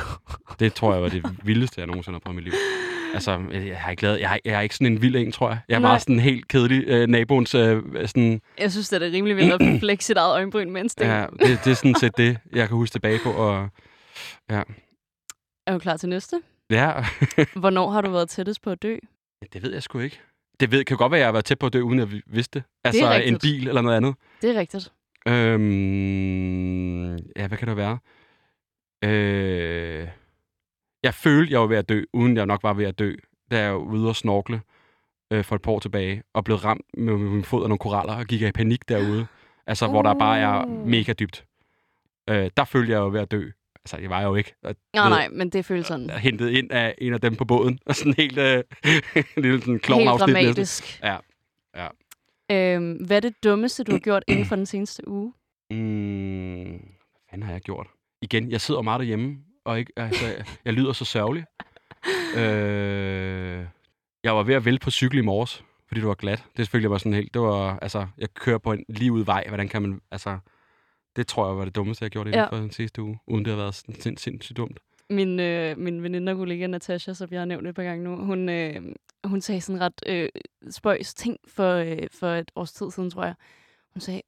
Det tror jeg var det vildeste, jeg nogensinde har prøvet i mit liv. Altså, jeg, har ikke lavet, jeg, har, jeg er ikke sådan en vild en, tror jeg. Jeg er Nej. meget sådan helt kedelig øh, naboens øh, sådan... Jeg synes, det er rimelig vildt at flække sit eget øjenbryn med en sten. Ja, det, det er sådan set det, jeg kan huske tilbage på. Og, ja. Er du klar til næste? ja, Hvornår har du været tættest på at dø? det ved jeg sgu ikke. Det ved, kan godt være, at jeg har været tæt på at dø, uden at vi vidste det. Altså en rigtigt. bil eller noget andet. Det er rigtigt. Øhm, ja, hvad kan det være? Øh, jeg følte, jeg var ved at dø, uden jeg nok var ved at dø. da jeg var ude og snorkle øh, for et par år tilbage, og blev ramt med, min fod af nogle koraller, og gik jeg i panik derude. Altså, uh. hvor der bare er mega dybt. Øh, der følte jeg jo ved at dø. Altså, det var jeg jo ikke. Og, nej, nej, men det føles sådan. Hentet ind af en af dem på båden, og sådan helt øh, lille sådan Helt dramatisk. Ja, ja. Øhm, hvad er det dummeste, du har gjort inden for den seneste uge? Mm, hvad fanden har jeg gjort? Igen, jeg sidder meget derhjemme, og ikke, altså, jeg lyder så sørgelig. Øh, jeg var ved at vælte på cykel i morges, fordi det var glat. Det selvfølgelig var sådan helt, det var, altså, jeg kører på en lige ud vej, hvordan kan man, altså, det tror jeg var det dummeste, jeg gjorde inden Ja. for den sidste uge, uden det har været sind, sind, sindssygt dumt. Min, øh, min veninde og kollega Natasha, som jeg har nævnt et par gange nu, hun, øh, hun sagde sådan ret øh, spøjs ting for, øh, for et års tid siden, tror jeg. Hun sagde,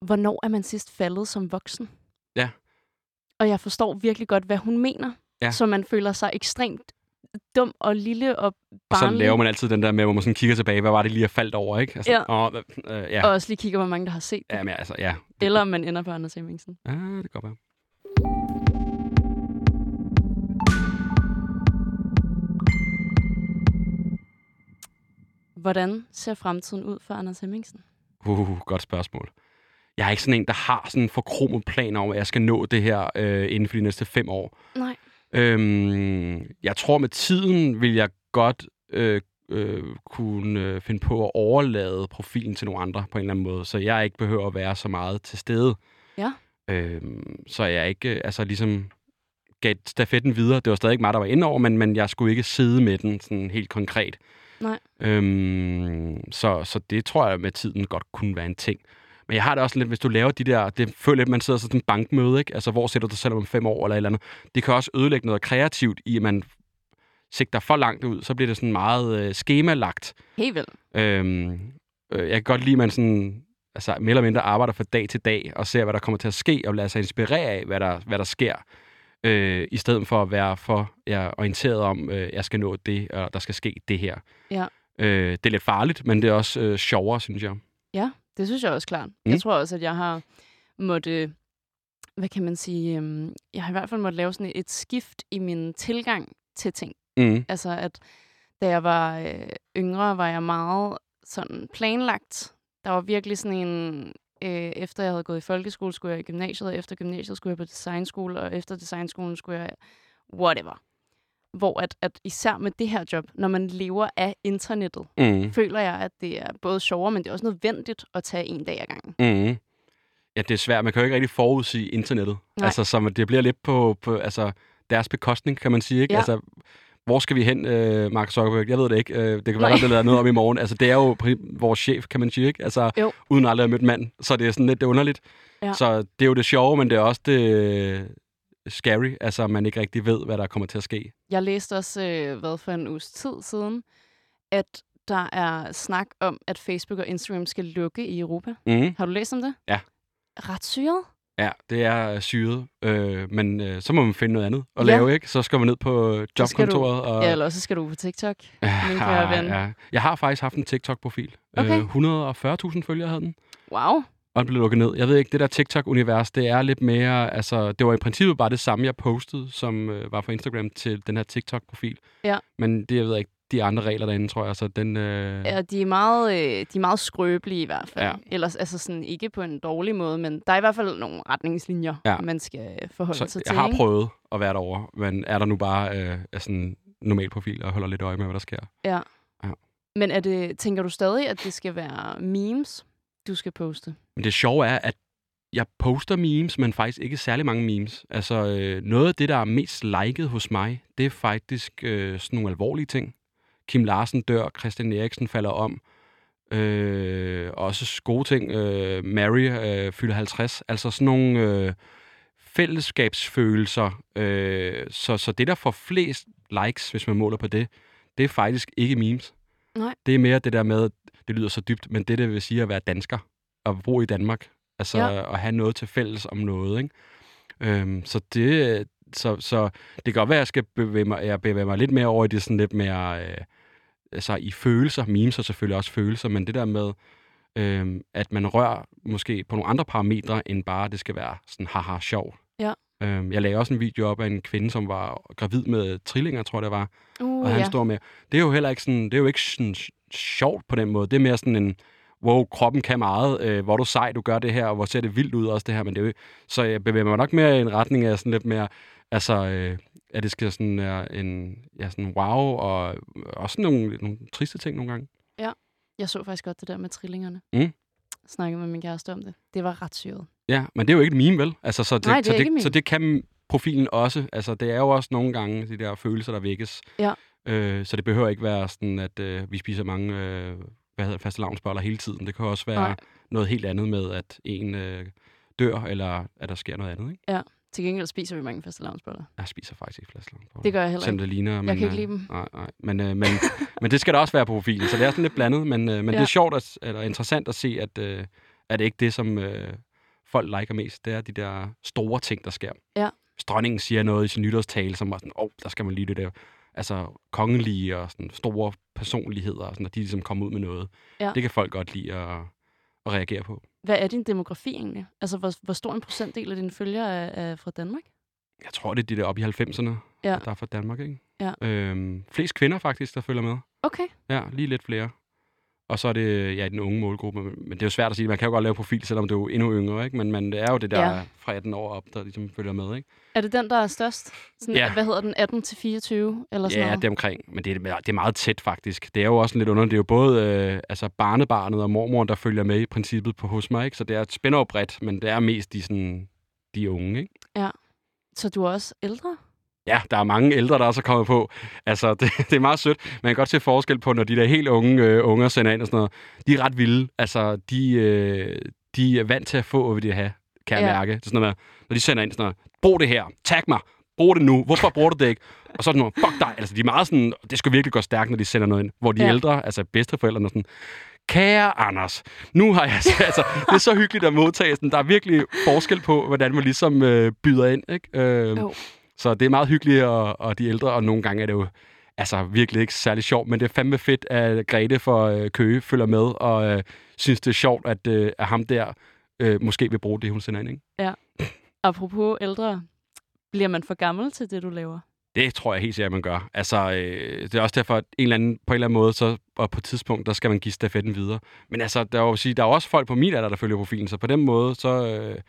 hvornår er man sidst faldet som voksen? Ja. Og jeg forstår virkelig godt, hvad hun mener. Ja. Så man føler sig ekstremt dum og lille og Og barnlig. så laver man altid den der med, hvor man sådan kigger tilbage, hvad var det lige, jeg faldt over, ikke? Altså, Ja. Hvad- øh, ja. Og også lige kigger, hvor mange der har set det. ja, men altså, ja. Eller om man ender på Anders Hemmingsen. Ja, det kan godt være. Hvordan ser fremtiden ud for Anders Hemmingsen? Uh, godt spørgsmål. Jeg er ikke sådan en, der har sådan en forkromet plan om, at jeg skal nå det her øh, inden for de næste fem år. Nej. Øhm, jeg tror, med tiden vil jeg godt øh, øh, kunne øh, finde på at overlade profilen til nogle andre på en eller anden måde, så jeg ikke behøver at være så meget til stede. Ja. Øhm, så jeg ikke øh, altså ligesom gav stafetten videre. Det var stadig ikke mig, der var inde over, men, men jeg skulle ikke sidde med den sådan helt konkret. Nej. Øhm, så, så det tror jeg med tiden godt kunne være en ting. Men jeg har det også lidt, hvis du laver de der, det føler lidt, man sidder sådan en bankmøde, ikke? Altså, hvor sætter du dig selv om fem år eller et eller andet. Det kan også ødelægge noget kreativt i, at man sigter for langt ud, så bliver det sådan meget øh, skemalagt. Helt vildt. Øhm, øh, jeg kan godt lide, at man sådan, altså, mere eller mindre arbejder fra dag til dag, og ser, hvad der kommer til at ske, og lader sig inspirere af, hvad der, hvad der sker, øh, i stedet for at være for ja, orienteret om, øh, jeg skal nå det, og der skal ske det her. Ja. Øh, det er lidt farligt, men det er også øh, sjovere, synes jeg. Ja, det synes jeg også klart. Mm. Jeg tror også, at jeg har måtte, hvad kan man sige, øhm, jeg har i hvert fald måtte lave sådan et skift i min tilgang til ting. Mm. Altså at da jeg var øh, yngre, var jeg meget sådan planlagt. Der var virkelig sådan en, øh, efter jeg havde gået i folkeskole, skulle jeg i gymnasiet, og efter gymnasiet skulle jeg på designskole, og efter designskolen skulle jeg whatever. Hvor at, at især med det her job, når man lever af internettet, Mm. føler jeg, at det er både sjovere, men det er også nødvendigt at tage en dag ad gangen. Mm. Ja, det er svært. Man kan jo ikke rigtig forudsige internettet. Nej. Altså, så det bliver lidt på, på altså, deres bekostning, kan man sige. Ikke? Ja. Altså, hvor skal vi hen, øh, Mark Zuckerberg? Jeg ved det ikke. Øh, det kan være, Nej. der bliver lavet noget om i morgen. Altså, det er jo vores chef, kan man sige. Ikke? Altså, Jo. uden aldrig at have mødt manden. Så det er sådan lidt det er underligt. Ja. Så det er jo det sjove, men det er også det scary. Altså, man ikke rigtig ved, hvad der kommer til at ske. Jeg læste også, øh, hvad for en uges tid siden, at der er snak om, at Facebook og Instagram skal lukke i Europa. Mm. Har du læst om det? Ja. Ret syret. Ja, det er syret. Øh, men øh, så må man finde noget andet at Ja. lave, ikke? Så skal man ned på Så skal du- jobkontoret. og... Ja, eller også skal du på TikTok, min kære ven. ja. Jeg har faktisk haft en TikTok-profil. Okay. Øh, 140.000 følgere havde den, Wow. Og den blev lukket ned. Jeg ved ikke, det der TikTok-univers, det er lidt mere... Altså, det var i princippet bare det samme, jeg postede, som øh, var på Instagram til den her TikTok-profil. Ja. Men det, jeg ved ikke, de andre regler derinde, tror jeg, så den... Øh... Ja, de er meget, øh, de er meget skrøbelige i hvert fald. Ja. Ellers altså sådan, ikke på en dårlig måde, men der er i hvert fald nogle retningslinjer, Ja. man skal forholde Så sig jeg til. har ikke? prøvet at være derovre, men er der nu bare øh, sådan normal profil og holder lidt øje med, hvad der sker. Ja. Ja. Men er det, tænker du stadig, at det skal være memes, du skal poste? Men det sjove er, at jeg poster memes, men faktisk ikke særlig mange memes. Altså, øh, noget af det, der er mest liket hos mig, det er faktisk øh, sådan nogle alvorlige ting. Kim Larsen dør, Christian Eriksen falder om. Øh, også gode ting. Øh, Mary øh, fylder 50. Altså sådan nogle øh, fællesskabsfølelser. Øh, så, så det, der får flest likes, hvis man måler på det, det er faktisk ikke memes. Nej. Det er mere det der med, det lyder så dybt, men det, det vil sige at være dansker og bo i Danmark. Altså Ja. at have noget til fælles om noget, ikke? Øhm, så det, så, så det kan godt være, at jeg skal bevæge mig, jeg bevæger mig lidt mere over i det sådan lidt mere, øh, altså i følelser, memes er selvfølgelig også følelser, men det der med, øh, at man rører måske på nogle andre parametre, end bare, det skal være sådan haha sjov. Ja. Øh, jeg lagde også en video op af en kvinde, som var gravid med trillinger, tror jeg det var. Uh, og han ja. står med. Det er jo heller ikke sådan, det er jo ikke sådan sjovt på den måde. Det er mere sådan en, wow, kroppen kan meget, øh, hvor du sej, du gør det her, og hvor ser det vildt ud også det her, men det er jo, så jeg bevæger mig nok mere i en retning af sådan lidt mere, altså, øh, at det skal sådan være en, ja, sådan wow, og også nogle, nogle triste ting nogle gange. Ja, jeg så faktisk godt det der med trillingerne. Mm. Snakkede med min kæreste om det. Det var ret syret. Ja, men det er jo ikke et meme, vel? Altså, så, det, Nej, det er så, det, så det kan profilen også. Altså, det er jo også nogle gange de der følelser, der vækkes. Ja. Øh, så det behøver ikke være sådan, at øh, vi spiser mange øh, hvad hedder, faste lavnsboller hele tiden. Det kan også være Nej. noget helt andet med, at en øh, dør, eller at der sker noget andet. Ikke? Ja, til gengæld spiser vi mange faste lavnsboller. Jeg spiser faktisk ikke faste lavnsboller. Det gør jeg heller Selvom ikke. det ligner. Jeg men, kan ikke øh, lide dem. Nej, nej. Men, øh, men, men det skal der også være på profilen, så det er sådan lidt blandet. Men, øh, men ja. det er sjovt at, eller interessant at se, at, øh, at det ikke det, som øh, folk liker mest. Det er de der store ting, der sker. Ja. Hvis dronningen siger noget i sin nytårstale, som var sådan, åh, oh, der skal man lige det der. Altså kongelige og sådan store personligheder, og sådan, at de ligesom kommer ud med noget. Ja. Det kan folk godt lide at, at reagere på. Hvad er din demografi egentlig? Altså, hvor, hvor stor en procentdel af dine følgere er, er fra Danmark? Jeg tror, det er de der op i 90'erne, Ja. der er fra Danmark, ikke? Ja. Øhm, flest kvinder faktisk, der følger med. Okay. Ja, lige lidt flere. Og så er det ja, i den unge målgruppe. Men det er jo svært at sige. Man kan jo godt lave profil, selvom du er endnu yngre. Ikke? Men, men det er jo det der Ja. ja. fra 18 år op, der ligesom følger med. Ikke? Er det den, der er størst? Sådan, Ja. Hvad hedder den? 18 til 24? Eller sådan Ja, noget? det er omkring. Men det er, det er meget tæt faktisk. Det er jo også lidt under. Det er jo både øh, altså barnebarnet og mormoren, der følger med i princippet på hos mig. Ikke? Så det er spænder jo bredt, men det er mest de, sådan, de unge. Ikke? Ja. Så du er også ældre? Ja, der er mange ældre, der også er kommet på. Altså, det, det er meget sødt. Man kan godt se forskel på, når de der helt unge øh, unger sender ind og sådan noget. De er ret vilde. Altså, de, øh, de er vant til at få, hvad de vil have, kan jeg Ja. mærke. Det er sådan noget, når de sender ind sådan noget, brug det her, tag mig, brug det nu, hvorfor bruger du det ikke? Og så er det noget, fuck dig. Altså, de er meget sådan, det skal virkelig gå stærkt, når de sender noget ind. Hvor de Ja. ældre, altså bedsteforældrene, sådan, Kære Anders, nu har jeg... Altså, det er så hyggeligt at modtage. Sådan, der er virkelig forskel på, hvordan man ligesom øh, byder ind. Ikke? Øh, Jo. Så det er meget hyggeligt, og, og de ældre, og nogle gange er det jo altså virkelig ikke særlig sjovt, men det er fandme fedt, at Grete for øh, Køge følger med, og øh, synes, det er sjovt, at, øh, at ham der øh, måske vil bruge det, hun sender ind. Ikke? Ja. Apropos ældre, bliver man for gammel til det, du laver? Det tror jeg helt sikkert, man gør. Altså, øh, det er også derfor, at en eller anden, på en eller anden måde, så, og på et tidspunkt, der skal man give stafetten videre. Men altså, der er jo, sige, der er også folk på min alder, der følger profilen, så på den måde, så, øh,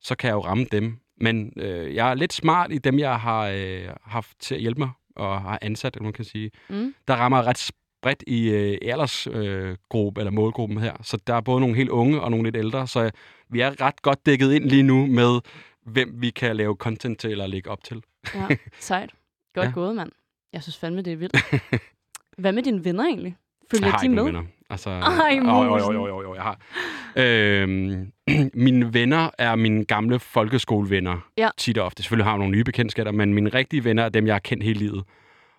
så kan jeg jo ramme dem. Men øh, jeg er lidt smart i dem, jeg har øh, haft til at hjælpe mig, og har ansat, eller man kan sige. Mm. Der rammer ret bredt i øh, aldersgruppe, øh, eller målgruppen her. Så der er både nogle helt unge og nogle lidt ældre, så vi er ret godt dækket ind lige nu med, hvem vi kan lave content til eller lægge op til. Ja, sejt. Godt ja. Gået, mand. Jeg synes fandme, det er vildt. Hvad med dine venner egentlig? Følger jeg har de ikke med? venner. Altså, Ej, jo, jo, jo, jo, jo, jeg har. Øhm, mine venner er mine gamle folkeskolevenner. Ja. Tit og ofte. Selvfølgelig har jeg nogle nye bekendtskaber, men mine rigtige venner er dem, jeg har kendt hele livet.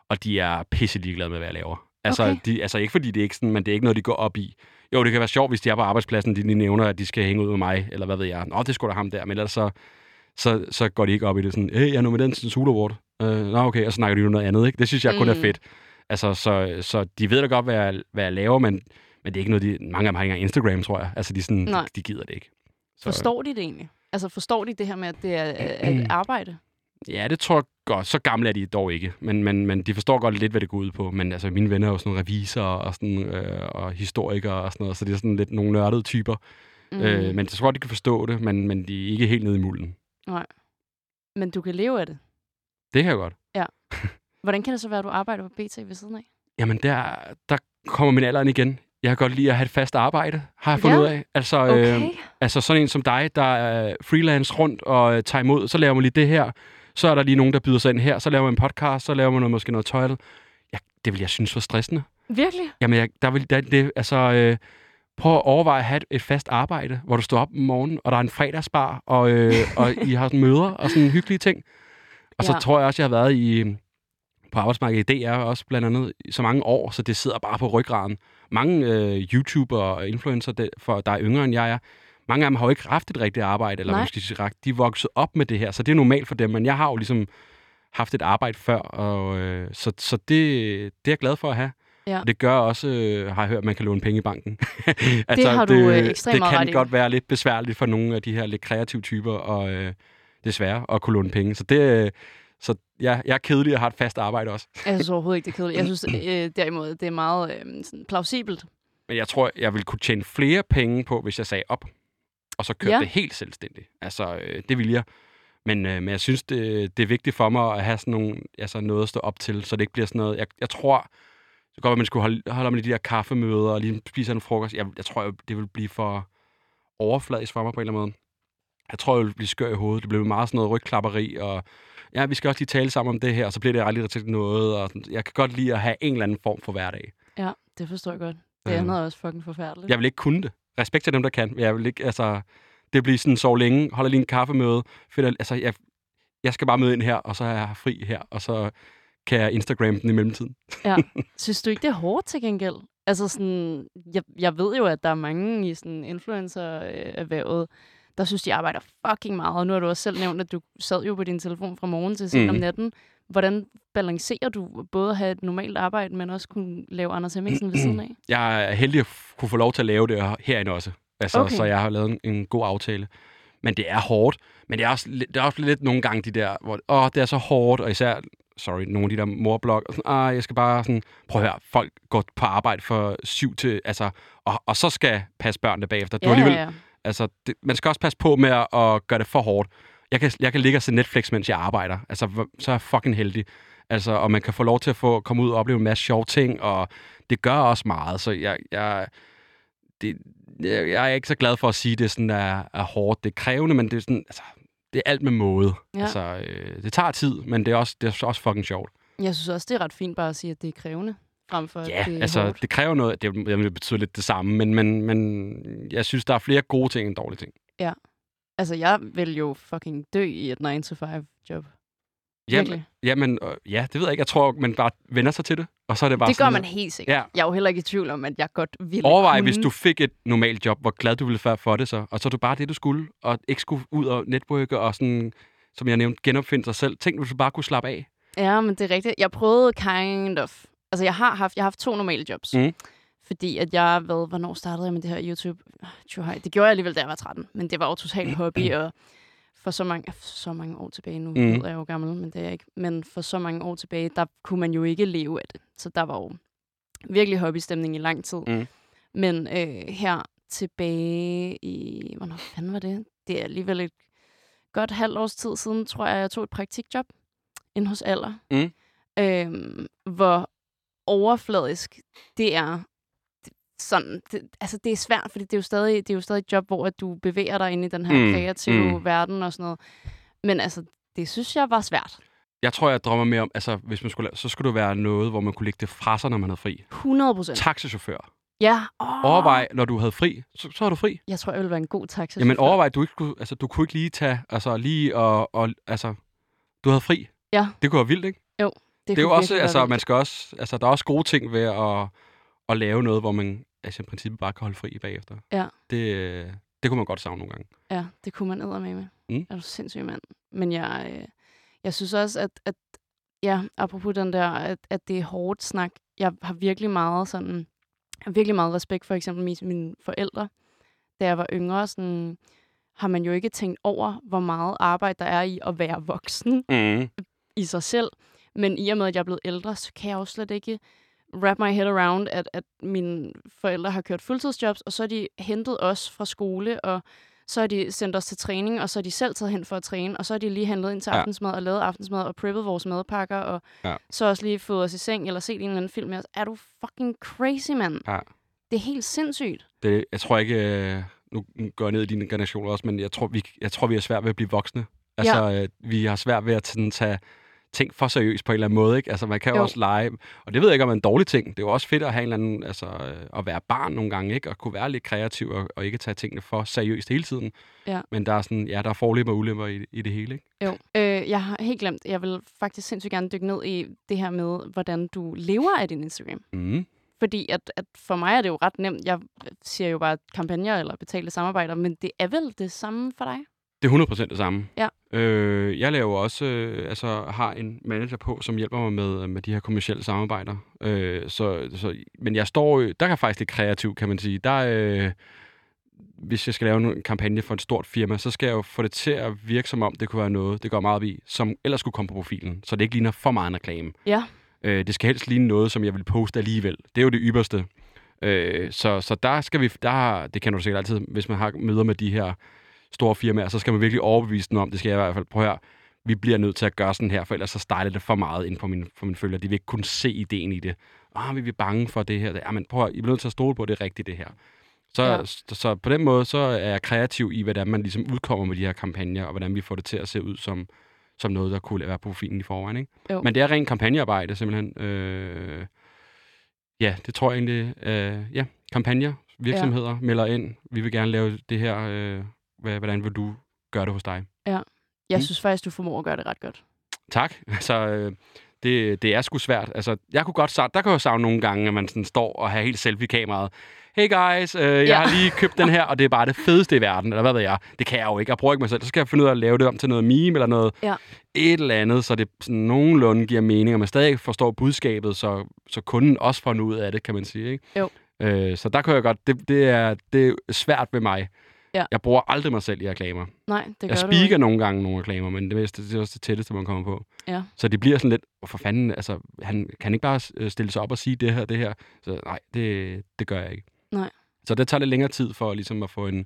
Og de er pisse ligeglade med, hvad jeg laver. Altså, Okay. de, altså ikke fordi det er ikke sådan, men det er ikke noget, de går op i. Jo, det kan være sjovt, hvis de er på arbejdspladsen, de lige nævner, at de skal hænge ud med mig, eller hvad ved jeg. Nå, det skulle da ham der, men ellers så, så, så går de ikke op i det sådan, hey, jeg er nummer den til Sula Award. Øh, nå, okay, og så snakker de jo noget andet, ikke? Det synes jeg kun er Mm. fedt. Altså, så, så de ved da godt, hvad jeg, hvad jeg laver, men, men det er ikke noget, de, mange af dem har ikke engang Instagram, tror jeg. Altså, de, sådan, de, Nej. de gider det ikke. Så, Forstår de det egentlig? Altså, forstår de det her med, at det er, er et arbejde? Ja, det tror jeg godt. Så gamle er de dog ikke. Men, men, men de forstår godt lidt, hvad det går ud på. Men altså, mine venner er jo sådan nogle revisorer og, sådan, øh, og historikere og sådan noget, så det er sådan lidt nogle nørdede typer. Mm. Mm. Øh, men jeg tror godt, de kan forstå det, men, men de er ikke helt nede i mulden. Nej. Men du kan leve af det. Det kan jeg godt. Hvordan kan det så være, at du arbejder på BT ved siden af? Jamen, der, der kommer min alderen igen. Jeg kan godt lide at have et fast arbejde, har jeg fundet Ja. ud af. Altså, Okay. øh, altså sådan en som dig, der er freelance rundt og øh, tager imod, så laver man lige det her. Så er der lige nogen, der byder sig ind her. Så laver man en podcast, så laver man noget, måske noget tøj. Ja, det vil jeg synes var stressende. Virkelig? Jamen, jeg, der vil, der, det, altså, øh, prøv at overveje at have et, fast arbejde, hvor du står op om morgenen, og der er en fredagsbar, og, øh, og I har sådan møder og sådan hyggelige ting. Og så Ja. tror jeg også, jeg har været i, på arbejdsmarkedet i DR også blandt andet så mange år, så det sidder bare på ryggraden. Mange øh, YouTuber og influencer, der, for, der er yngre end jeg er, mange af dem har jo ikke haft et rigtigt arbejde, eller Nej. måske sige de er vokset op med det her, så det er normalt for dem, men jeg har jo ligesom haft et arbejde før, og, øh, så, så det, det er jeg glad for at have. Ja. Og det gør også, øh, har jeg hørt, at man kan låne penge i banken. har du, øh, ekstremt Det kan ret godt være lidt besværligt for nogle af de her lidt kreative typer, og øh, det desværre, at kunne låne penge. Så det, øh, så ja, jeg er kedelig og har et fast arbejde også. Jeg synes overhovedet ikke, det er kedeligt. Jeg synes øh, derimod, det er meget øh, sådan plausibelt. Men jeg tror, jeg ville kunne tjene flere penge på, hvis jeg sagde op, og så kørte Ja. det helt selvstændigt. Altså, øh, det vil jeg. Men, øh, men jeg synes, det, det er vigtigt for mig at have sådan nogle, altså noget at stå op til, så det ikke bliver sådan noget... Jeg, jeg tror, det godt at man skulle holde, holde med de der kaffemøder og lige spise en frokost. Jeg, jeg tror, det vil blive for overfladisk for mig på en eller anden måde. Jeg tror, jeg vil blive skør i hovedet. Det bliver meget sådan noget rygklapperi, og ja, vi skal også lige tale sammen om det her, og så bliver det aldrig til noget. Og sådan. jeg kan godt lide at have en eller anden form for hverdag. Ja, det forstår jeg godt. Det Øhm. andet er også fucking forfærdeligt. Jeg vil ikke kunne det. Respekt til dem, der kan. Jeg vil ikke, altså, det bliver sådan, sov længe, holder lige en kaffemøde. Finder, altså, jeg, jeg skal bare møde ind her, og så er jeg fri her, og så kan jeg Instagram den i mellemtiden. Ja. Synes du ikke, det er hårdt til gengæld? Altså sådan, jeg, jeg ved jo, at der er mange i sådan influencer-erhvervet, der synes, de arbejder fucking meget. Og nu har du også selv nævnt, at du sad jo på din telefon fra morgen til sent mm. om Mhm. natten. Hvordan balancerer du både at have et normalt arbejde, men også kunne lave Anders Hemmingsen ved siden af? Jeg er heldig at kunne få lov til at lave det herinde også. Altså, Okay. Så jeg har lavet en, en god aftale. Men det er hårdt. Men det er også, lidt- det er også lidt nogle gange de der, hvor åh, det er så hårdt, og især, sorry, nogle af de der morblog, og sådan, ah, jeg skal bare sådan, prøv at høre, folk går på arbejde for syv til, altså, og, og så skal passe børnene bagefter. Du Ja, har alligevel, ja, ja. Altså, det, man skal også passe på med at, at gøre det for hårdt. Jeg kan, jeg kan ligge og se Netflix, mens jeg arbejder. Altså, så er jeg fucking heldig. Altså, og man kan få lov til at få komme ud og opleve en masse sjove ting, og det gør også meget. Så jeg, jeg, det, jeg, jeg er ikke så glad for at sige, at det sådan er, er hårdt. Det er krævende, men det er, sådan, altså, det er alt med måde. Ja. Altså, øh, det tager tid, men det er, også, det er også fucking sjovt. Jeg synes også, det er ret fint bare at sige, at det er krævende, frem for Ja, det altså, hårdt. det kræver noget. Det, det vil betyde lidt det samme, men, men, men jeg synes, der er flere gode ting end dårlige ting. Ja. Altså, jeg vil jo fucking dø i et 9-to-5-job. Jamen, jamen, ja, det ved jeg ikke. Jeg tror, man bare vender sig til det, og så er det bare Det gør sådan, man helt sikkert. Ja. Jeg er jo heller ikke i tvivl om, at jeg godt ville Overvej, kunne. hvis du fik et normalt job, hvor glad du ville være for det så, og så er du bare det, du skulle, og ikke skulle ud og netværke og sådan, som jeg nævnte, genopfinde sig selv. Tænk, hvis du bare kunne slappe af. Ja, men det er rigtigt. Jeg prøvede kind of. Altså, jeg har haft, jeg har haft to normale jobs. Mm. Fordi at jeg, hvad, hvornår startede jeg med det her YouTube? Det gjorde jeg alligevel, da jeg var 13. Men det var jo totalt hobby, og for så mange, så mange år tilbage, nu Mm. mm. er jeg jo gammel, men det er jeg ikke. Men for så mange år tilbage, der kunne man jo ikke leve af det. Så der var jo virkelig hobbystemning i lang tid. Mm. Men øh, her tilbage i, hvornår fanden var det? Det er alligevel et godt halvt års tid siden, tror jeg, jeg tog et praktikjob ind hos Aller. Mm. Øhm, hvor overfladisk det er. Sådan, det, altså det er svært, fordi det er jo stadig, det er jo stadig et job, hvor at du bevæger dig ind i den her Mm, kreative mm. verden og sådan noget. Men altså, det synes jeg var svært. Jeg tror, jeg drømmer mere om, altså, hvis man skulle, så skulle det være noget, hvor man kunne lægge det fra sig, når man havde fri. 100 procent. Taxichauffør. Ja. Oh. Overvej, når du havde fri, så, så er du fri. Jeg tror, jeg ville være en god taxa. Jamen overvej, du ikke skulle, altså, du kunne ikke lige tage, altså lige og, og altså, du havde fri. Ja. Det kunne være vildt, ikke? Jo, det, det er jo også, altså, man skal også, altså, der er også gode ting ved at, at lave noget, hvor man altså, i princippet bare kan holde fri bagefter. Ja. Det, det kunne man godt savne nogle gange. Ja, det kunne man æder med med. Mm. Er du sindssyg mand. Men jeg, øh, jeg synes også, at, at ja, apropos den der, at, at det er hårdt snak. Jeg har virkelig meget sådan, jeg har virkelig meget respekt for eksempel mine, mine forældre. Da jeg var yngre, sådan, har man jo ikke tænkt over, hvor meget arbejde der er i at være voksen Mm. i sig selv. Men i og med, at jeg er blevet ældre, så kan jeg jo slet ikke wrap my head around, at, at mine forældre har kørt fuldtidsjobs, og så har de hentet os fra skole, og så har de sendt os til træning, og så har de selv taget hen for at træne, og så har de lige handlet ind til Ja. aftensmad og lavet aftensmad og preppet vores madpakker, og Ja. så også lige fået os i seng eller set en eller anden film med os. Er du fucking crazy, mand? Ja. Det er helt sindssygt. Det, jeg tror ikke, øh, nu nu går jeg ned i dine generationer også, men jeg tror, vi, jeg tror, vi har svært ved at blive voksne. Altså, ja. øh, vi har svært ved at sådan, tage ting for seriøst på en eller anden måde. Ikke? Altså, man kan jo, Jo. også lege, og det ved jeg ikke, om er en dårlig ting. Det er jo også fedt at have en eller anden, altså, øh, at være barn nogle gange, ikke? Og kunne være lidt kreativ og, og ikke tage tingene for seriøst hele tiden. Ja. Men der er sådan, ja, der er forlemmer og ulemper i, i det hele, ikke? Jo. Øh, jeg har helt glemt, jeg vil faktisk sindssygt gerne dykke ned i det her med, hvordan du lever af din Instagram. Mm. Fordi at, at for mig er det jo ret nemt. Jeg siger jo bare kampagner eller betalte samarbejder, men det er vel det samme for dig? Det er 100% det samme. Ja. Øh, jeg laver også, øh, altså har en manager på, som hjælper mig med, med de her kommersielle samarbejder. Øh, så, så, men jeg står, der er jeg faktisk lidt kreativ, kan man sige. Der, øh, hvis jeg skal lave en kampagne for et stort firma, så skal jeg jo få det til at virke som om, det kunne være noget, det går meget op i, som ellers skulle komme på profilen, så det ikke ligner for meget en reklame. Ja. Øh, det skal helst ligne noget, som jeg vil poste alligevel. Det er jo det ypperste. Øh, så, så der skal vi, der, det kender du sikkert altid, hvis man har møder med de her store firmaer, så skal man virkelig overbevise dem om, det skal jeg i hvert fald prøve her, vi bliver nødt til at gøre sådan her, for ellers så stejler det for meget ind på min, for min følger. De vil ikke kunne se ideen i det. Ah, vi er bange for det her. Ja, men prøv at, I bliver nødt til at stole på, at det er rigtigt, det her. Så, ja. så, så på den måde, så er jeg kreativ i, hvordan man ligesom udkommer med de her kampagner, og hvordan vi får det til at se ud som, som noget, der kunne være profilen i forvejen. Ikke? Jo. Men det er rent kampagnearbejde, simpelthen. Øh, ja, det tror jeg egentlig. Øh, ja, kampagner, virksomheder ja. melder ind. Vi vil gerne lave det her. Øh, hvordan vil du gøre det hos dig? Ja. Jeg Mm. synes faktisk, du formår at gøre det ret godt. Tak. Altså, øh, det, det er sgu svært. Altså, jeg kunne godt savne, der kan jeg jo savne nogle gange, at man sådan står og har helt selfie-kameraet. Hey guys, øh, jeg Ja. har lige købt den her, og det er bare det fedeste i verden. Eller hvad ved jeg? Det kan jeg jo ikke. Jeg bruger ikke mig selv. Så skal jeg finde ud af at lave det om til noget meme eller noget Ja. et eller andet, så det sådan nogenlunde giver mening, og man stadig forstår budskabet, så, så kunden også får noget ud af det, kan man sige. Ikke? Jo. Øh, så der kan jeg godt, det, det, er, det er svært ved mig. Ja. Jeg bruger aldrig mig selv i reklamer. Nej, det gør jeg speaker nogle gange nogle reklamer, men det, er- det er også det tætteste, man kommer på. Ja. Så det bliver sådan lidt, oh, for fanden, altså, han kan ikke bare øh, stille sig op og sige det her, det her. Så nej, det, det gør jeg ikke. Nej. Så det tager lidt længere tid for ligesom at få en,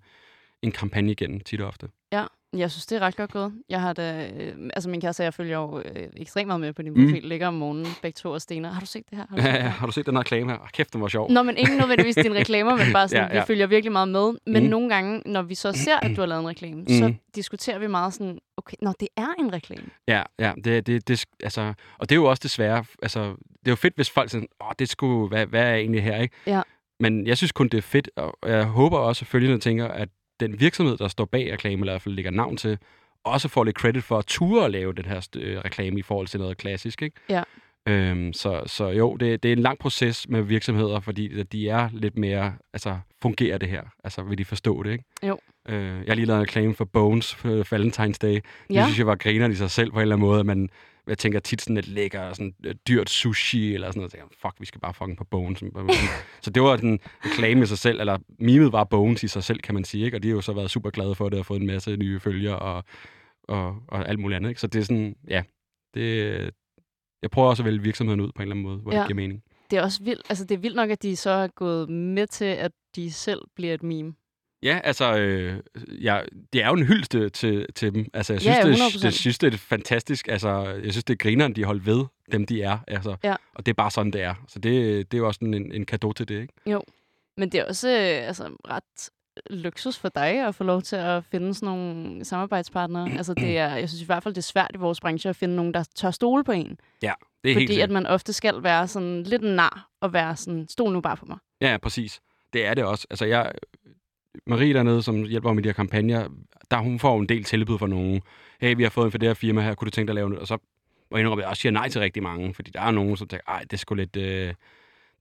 en kampagne igennem, tit og ofte. Ja, jeg synes, det er ret godt gået. Jeg har da, øh, altså min kæreste og jeg følger jo øh, ekstremt meget med på din Mm. profil. Ligger om morgenen, begge to og stener. Har du set det her? Har du set Ja, ja, har du set den her reklame her? Oh, kæft, den var sjov. Nå, men ikke nødvendigvis dine reklamer, men bare sådan, Ja, ja, vi følger virkelig meget med. Men Mm. mm. nogle gange, når vi så ser, at du har lavet en reklame, mm. så Mm. diskuterer vi meget sådan, okay, når det er en reklame. Ja, ja, det, det, det, altså, og det er jo også desværre, altså, det er jo fedt, hvis folk sådan, åh, det skulle, hvad, hvad er egentlig her, ikke? Ja. Men jeg synes kun, det er fedt, og jeg håber også, at følgende tænker, at den virksomhed, der står bag reklamen, eller i hvert fald lægger navn til, også får lidt credit for at ture at lave den her øh, reklame i forhold til noget klassisk, ikke? Ja. Øhm, så, så jo, det, det er en lang proces med virksomheder, fordi de er lidt mere, altså, fungerer det her? Altså, vil de forstå det, ikke? Jo. Øh, jeg har lige lavet en reklame for Bones for Valentine's Day. Det Ja. synes jeg var griner i sig selv på en eller anden måde, men jeg tænker tit sådan lidt lækker, sådan øh, dyrt sushi eller sådan noget. Jeg tænker, fuck, vi skal bare fucking på Bones. så det var den reklame i sig selv, eller mimet var Bones i sig selv, kan man sige, ikke? Og de har jo så været super glade for det og fået en masse nye følgere og, og, og alt muligt andet, ikke? Så det er sådan, ja, det, jeg prøver også at vælge virksomheden ud på en eller anden måde, hvor ja. Ja. det giver mening. Det er også vildt, altså det er vildt nok, at de så er gået med til, at de selv bliver et meme. Ja, altså, øh, ja, det er jo en hyldeste til, til dem. Altså, jeg synes, ja, det, 100%. det, synes, det er fantastisk. Altså, jeg synes, det er grineren, de holdt ved dem, de er. Altså, Ja. Og det er bare sådan, det er. Så det, det er jo også en, en gave til det, ikke? Jo, men det er også øh, altså, ret luksus for dig at få lov til at finde sådan nogle samarbejdspartnere. altså det er, jeg synes i hvert fald, det er svært i vores branche at finde nogen, der tør stole på en. Ja, det er Fordi helt at man ofte skal være sådan lidt nar og være sådan, stol nu bare på mig. Ja, præcis. Det er det også. Altså, jeg, Marie dernede, som hjælper mig med de her kampagner, der hun får en del tilbud fra nogen. Hey, vi har fået en for det her firma her, kunne du tænke dig at lave noget? Og så og indrømmer jeg også siger nej til rigtig mange, fordi der er nogen, som tænker, ej, det sgu lidt, øh,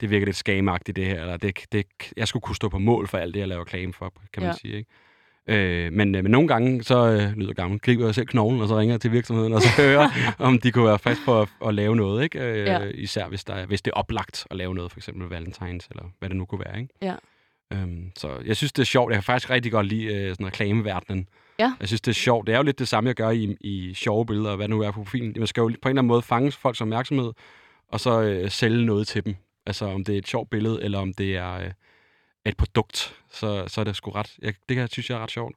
det virker lidt skamagtigt det her, eller det, det, jeg skulle kunne stå på mål for alt det, jeg laver reklame for, kan man Ja. sige, ikke? Øh, men, øh, men nogle gange, så øh, lyder gammel, griber jeg selv knoglen, og så ringer jeg til virksomheden, og så hører, om de kunne være frisk på at, at lave noget, ikke? Øh, Ja. Især hvis, der, er- hvis det er oplagt at lave noget, for eksempel Valentines, eller hvad det nu kunne være, ikke? Ja. Øhm, så jeg synes, det er sjovt. Jeg kan faktisk rigtig godt lide øh, sådan reklameverdenen. Ja. Jeg synes, det er sjovt. Det er jo lidt det samme, jeg gør i, i sjove billeder, og hvad nu er på profilen. Man skal jo på en eller anden måde fange folks opmærksomhed, og så øh, sælge noget til dem. Altså om det er et sjovt billede, eller om det er øh, et produkt, så, så er det sgu ret... Jeg, det kan jeg synes jeg er ret sjovt.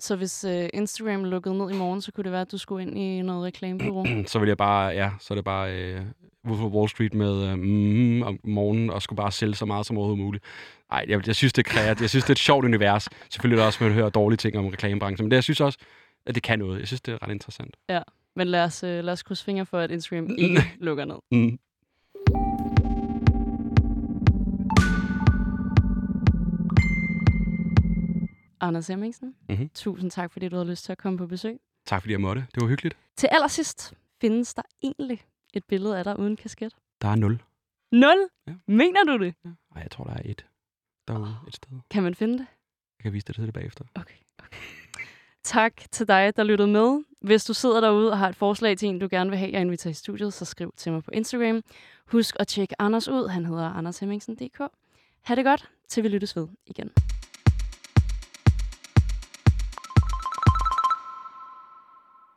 Så hvis øh, Instagram lukkede ned i morgen, så kunne det være, at du skulle ind i noget reklamebureau. så vil jeg bare... Ja, så er det bare... Øh, Wolf of Wall Street med øh, mm, om morgenen, og skulle bare sælge så meget som overhovedet muligt. Nej, jeg, jeg synes, det er kreativt. Jeg synes, det er et sjovt univers. Selvfølgelig er der også, man hører dårlige ting om reklamebranchen, men det, jeg synes også, at det kan noget. Jeg synes, det er ret interessant. ja, men lad os, øh, lad os krydse fingre for, at Instagram ikke lukker ned. Mm. Anders Hemmingsen, Mhm. tusind tak, fordi du havde lyst til at komme på besøg. Tak fordi jeg måtte. Det var hyggeligt. Til allersidst, findes der egentlig et billede af dig uden kasket? Der er nul. Nul? Ja. Mener du det? Nej, jeg tror, der er et. Derude et sted. Kan man finde det? Jeg kan vise det til det bagefter. Okay, okay. Tak til dig, der lyttede med. Hvis du sidder derude og har et forslag til en, du gerne vil have, jeg inviterer i studiet, så skriv til mig på Instagram. Husk at tjekke Anders ud. Han hedder andershemmingsen.dk. Ha' det godt, til vi lyttes ved igen.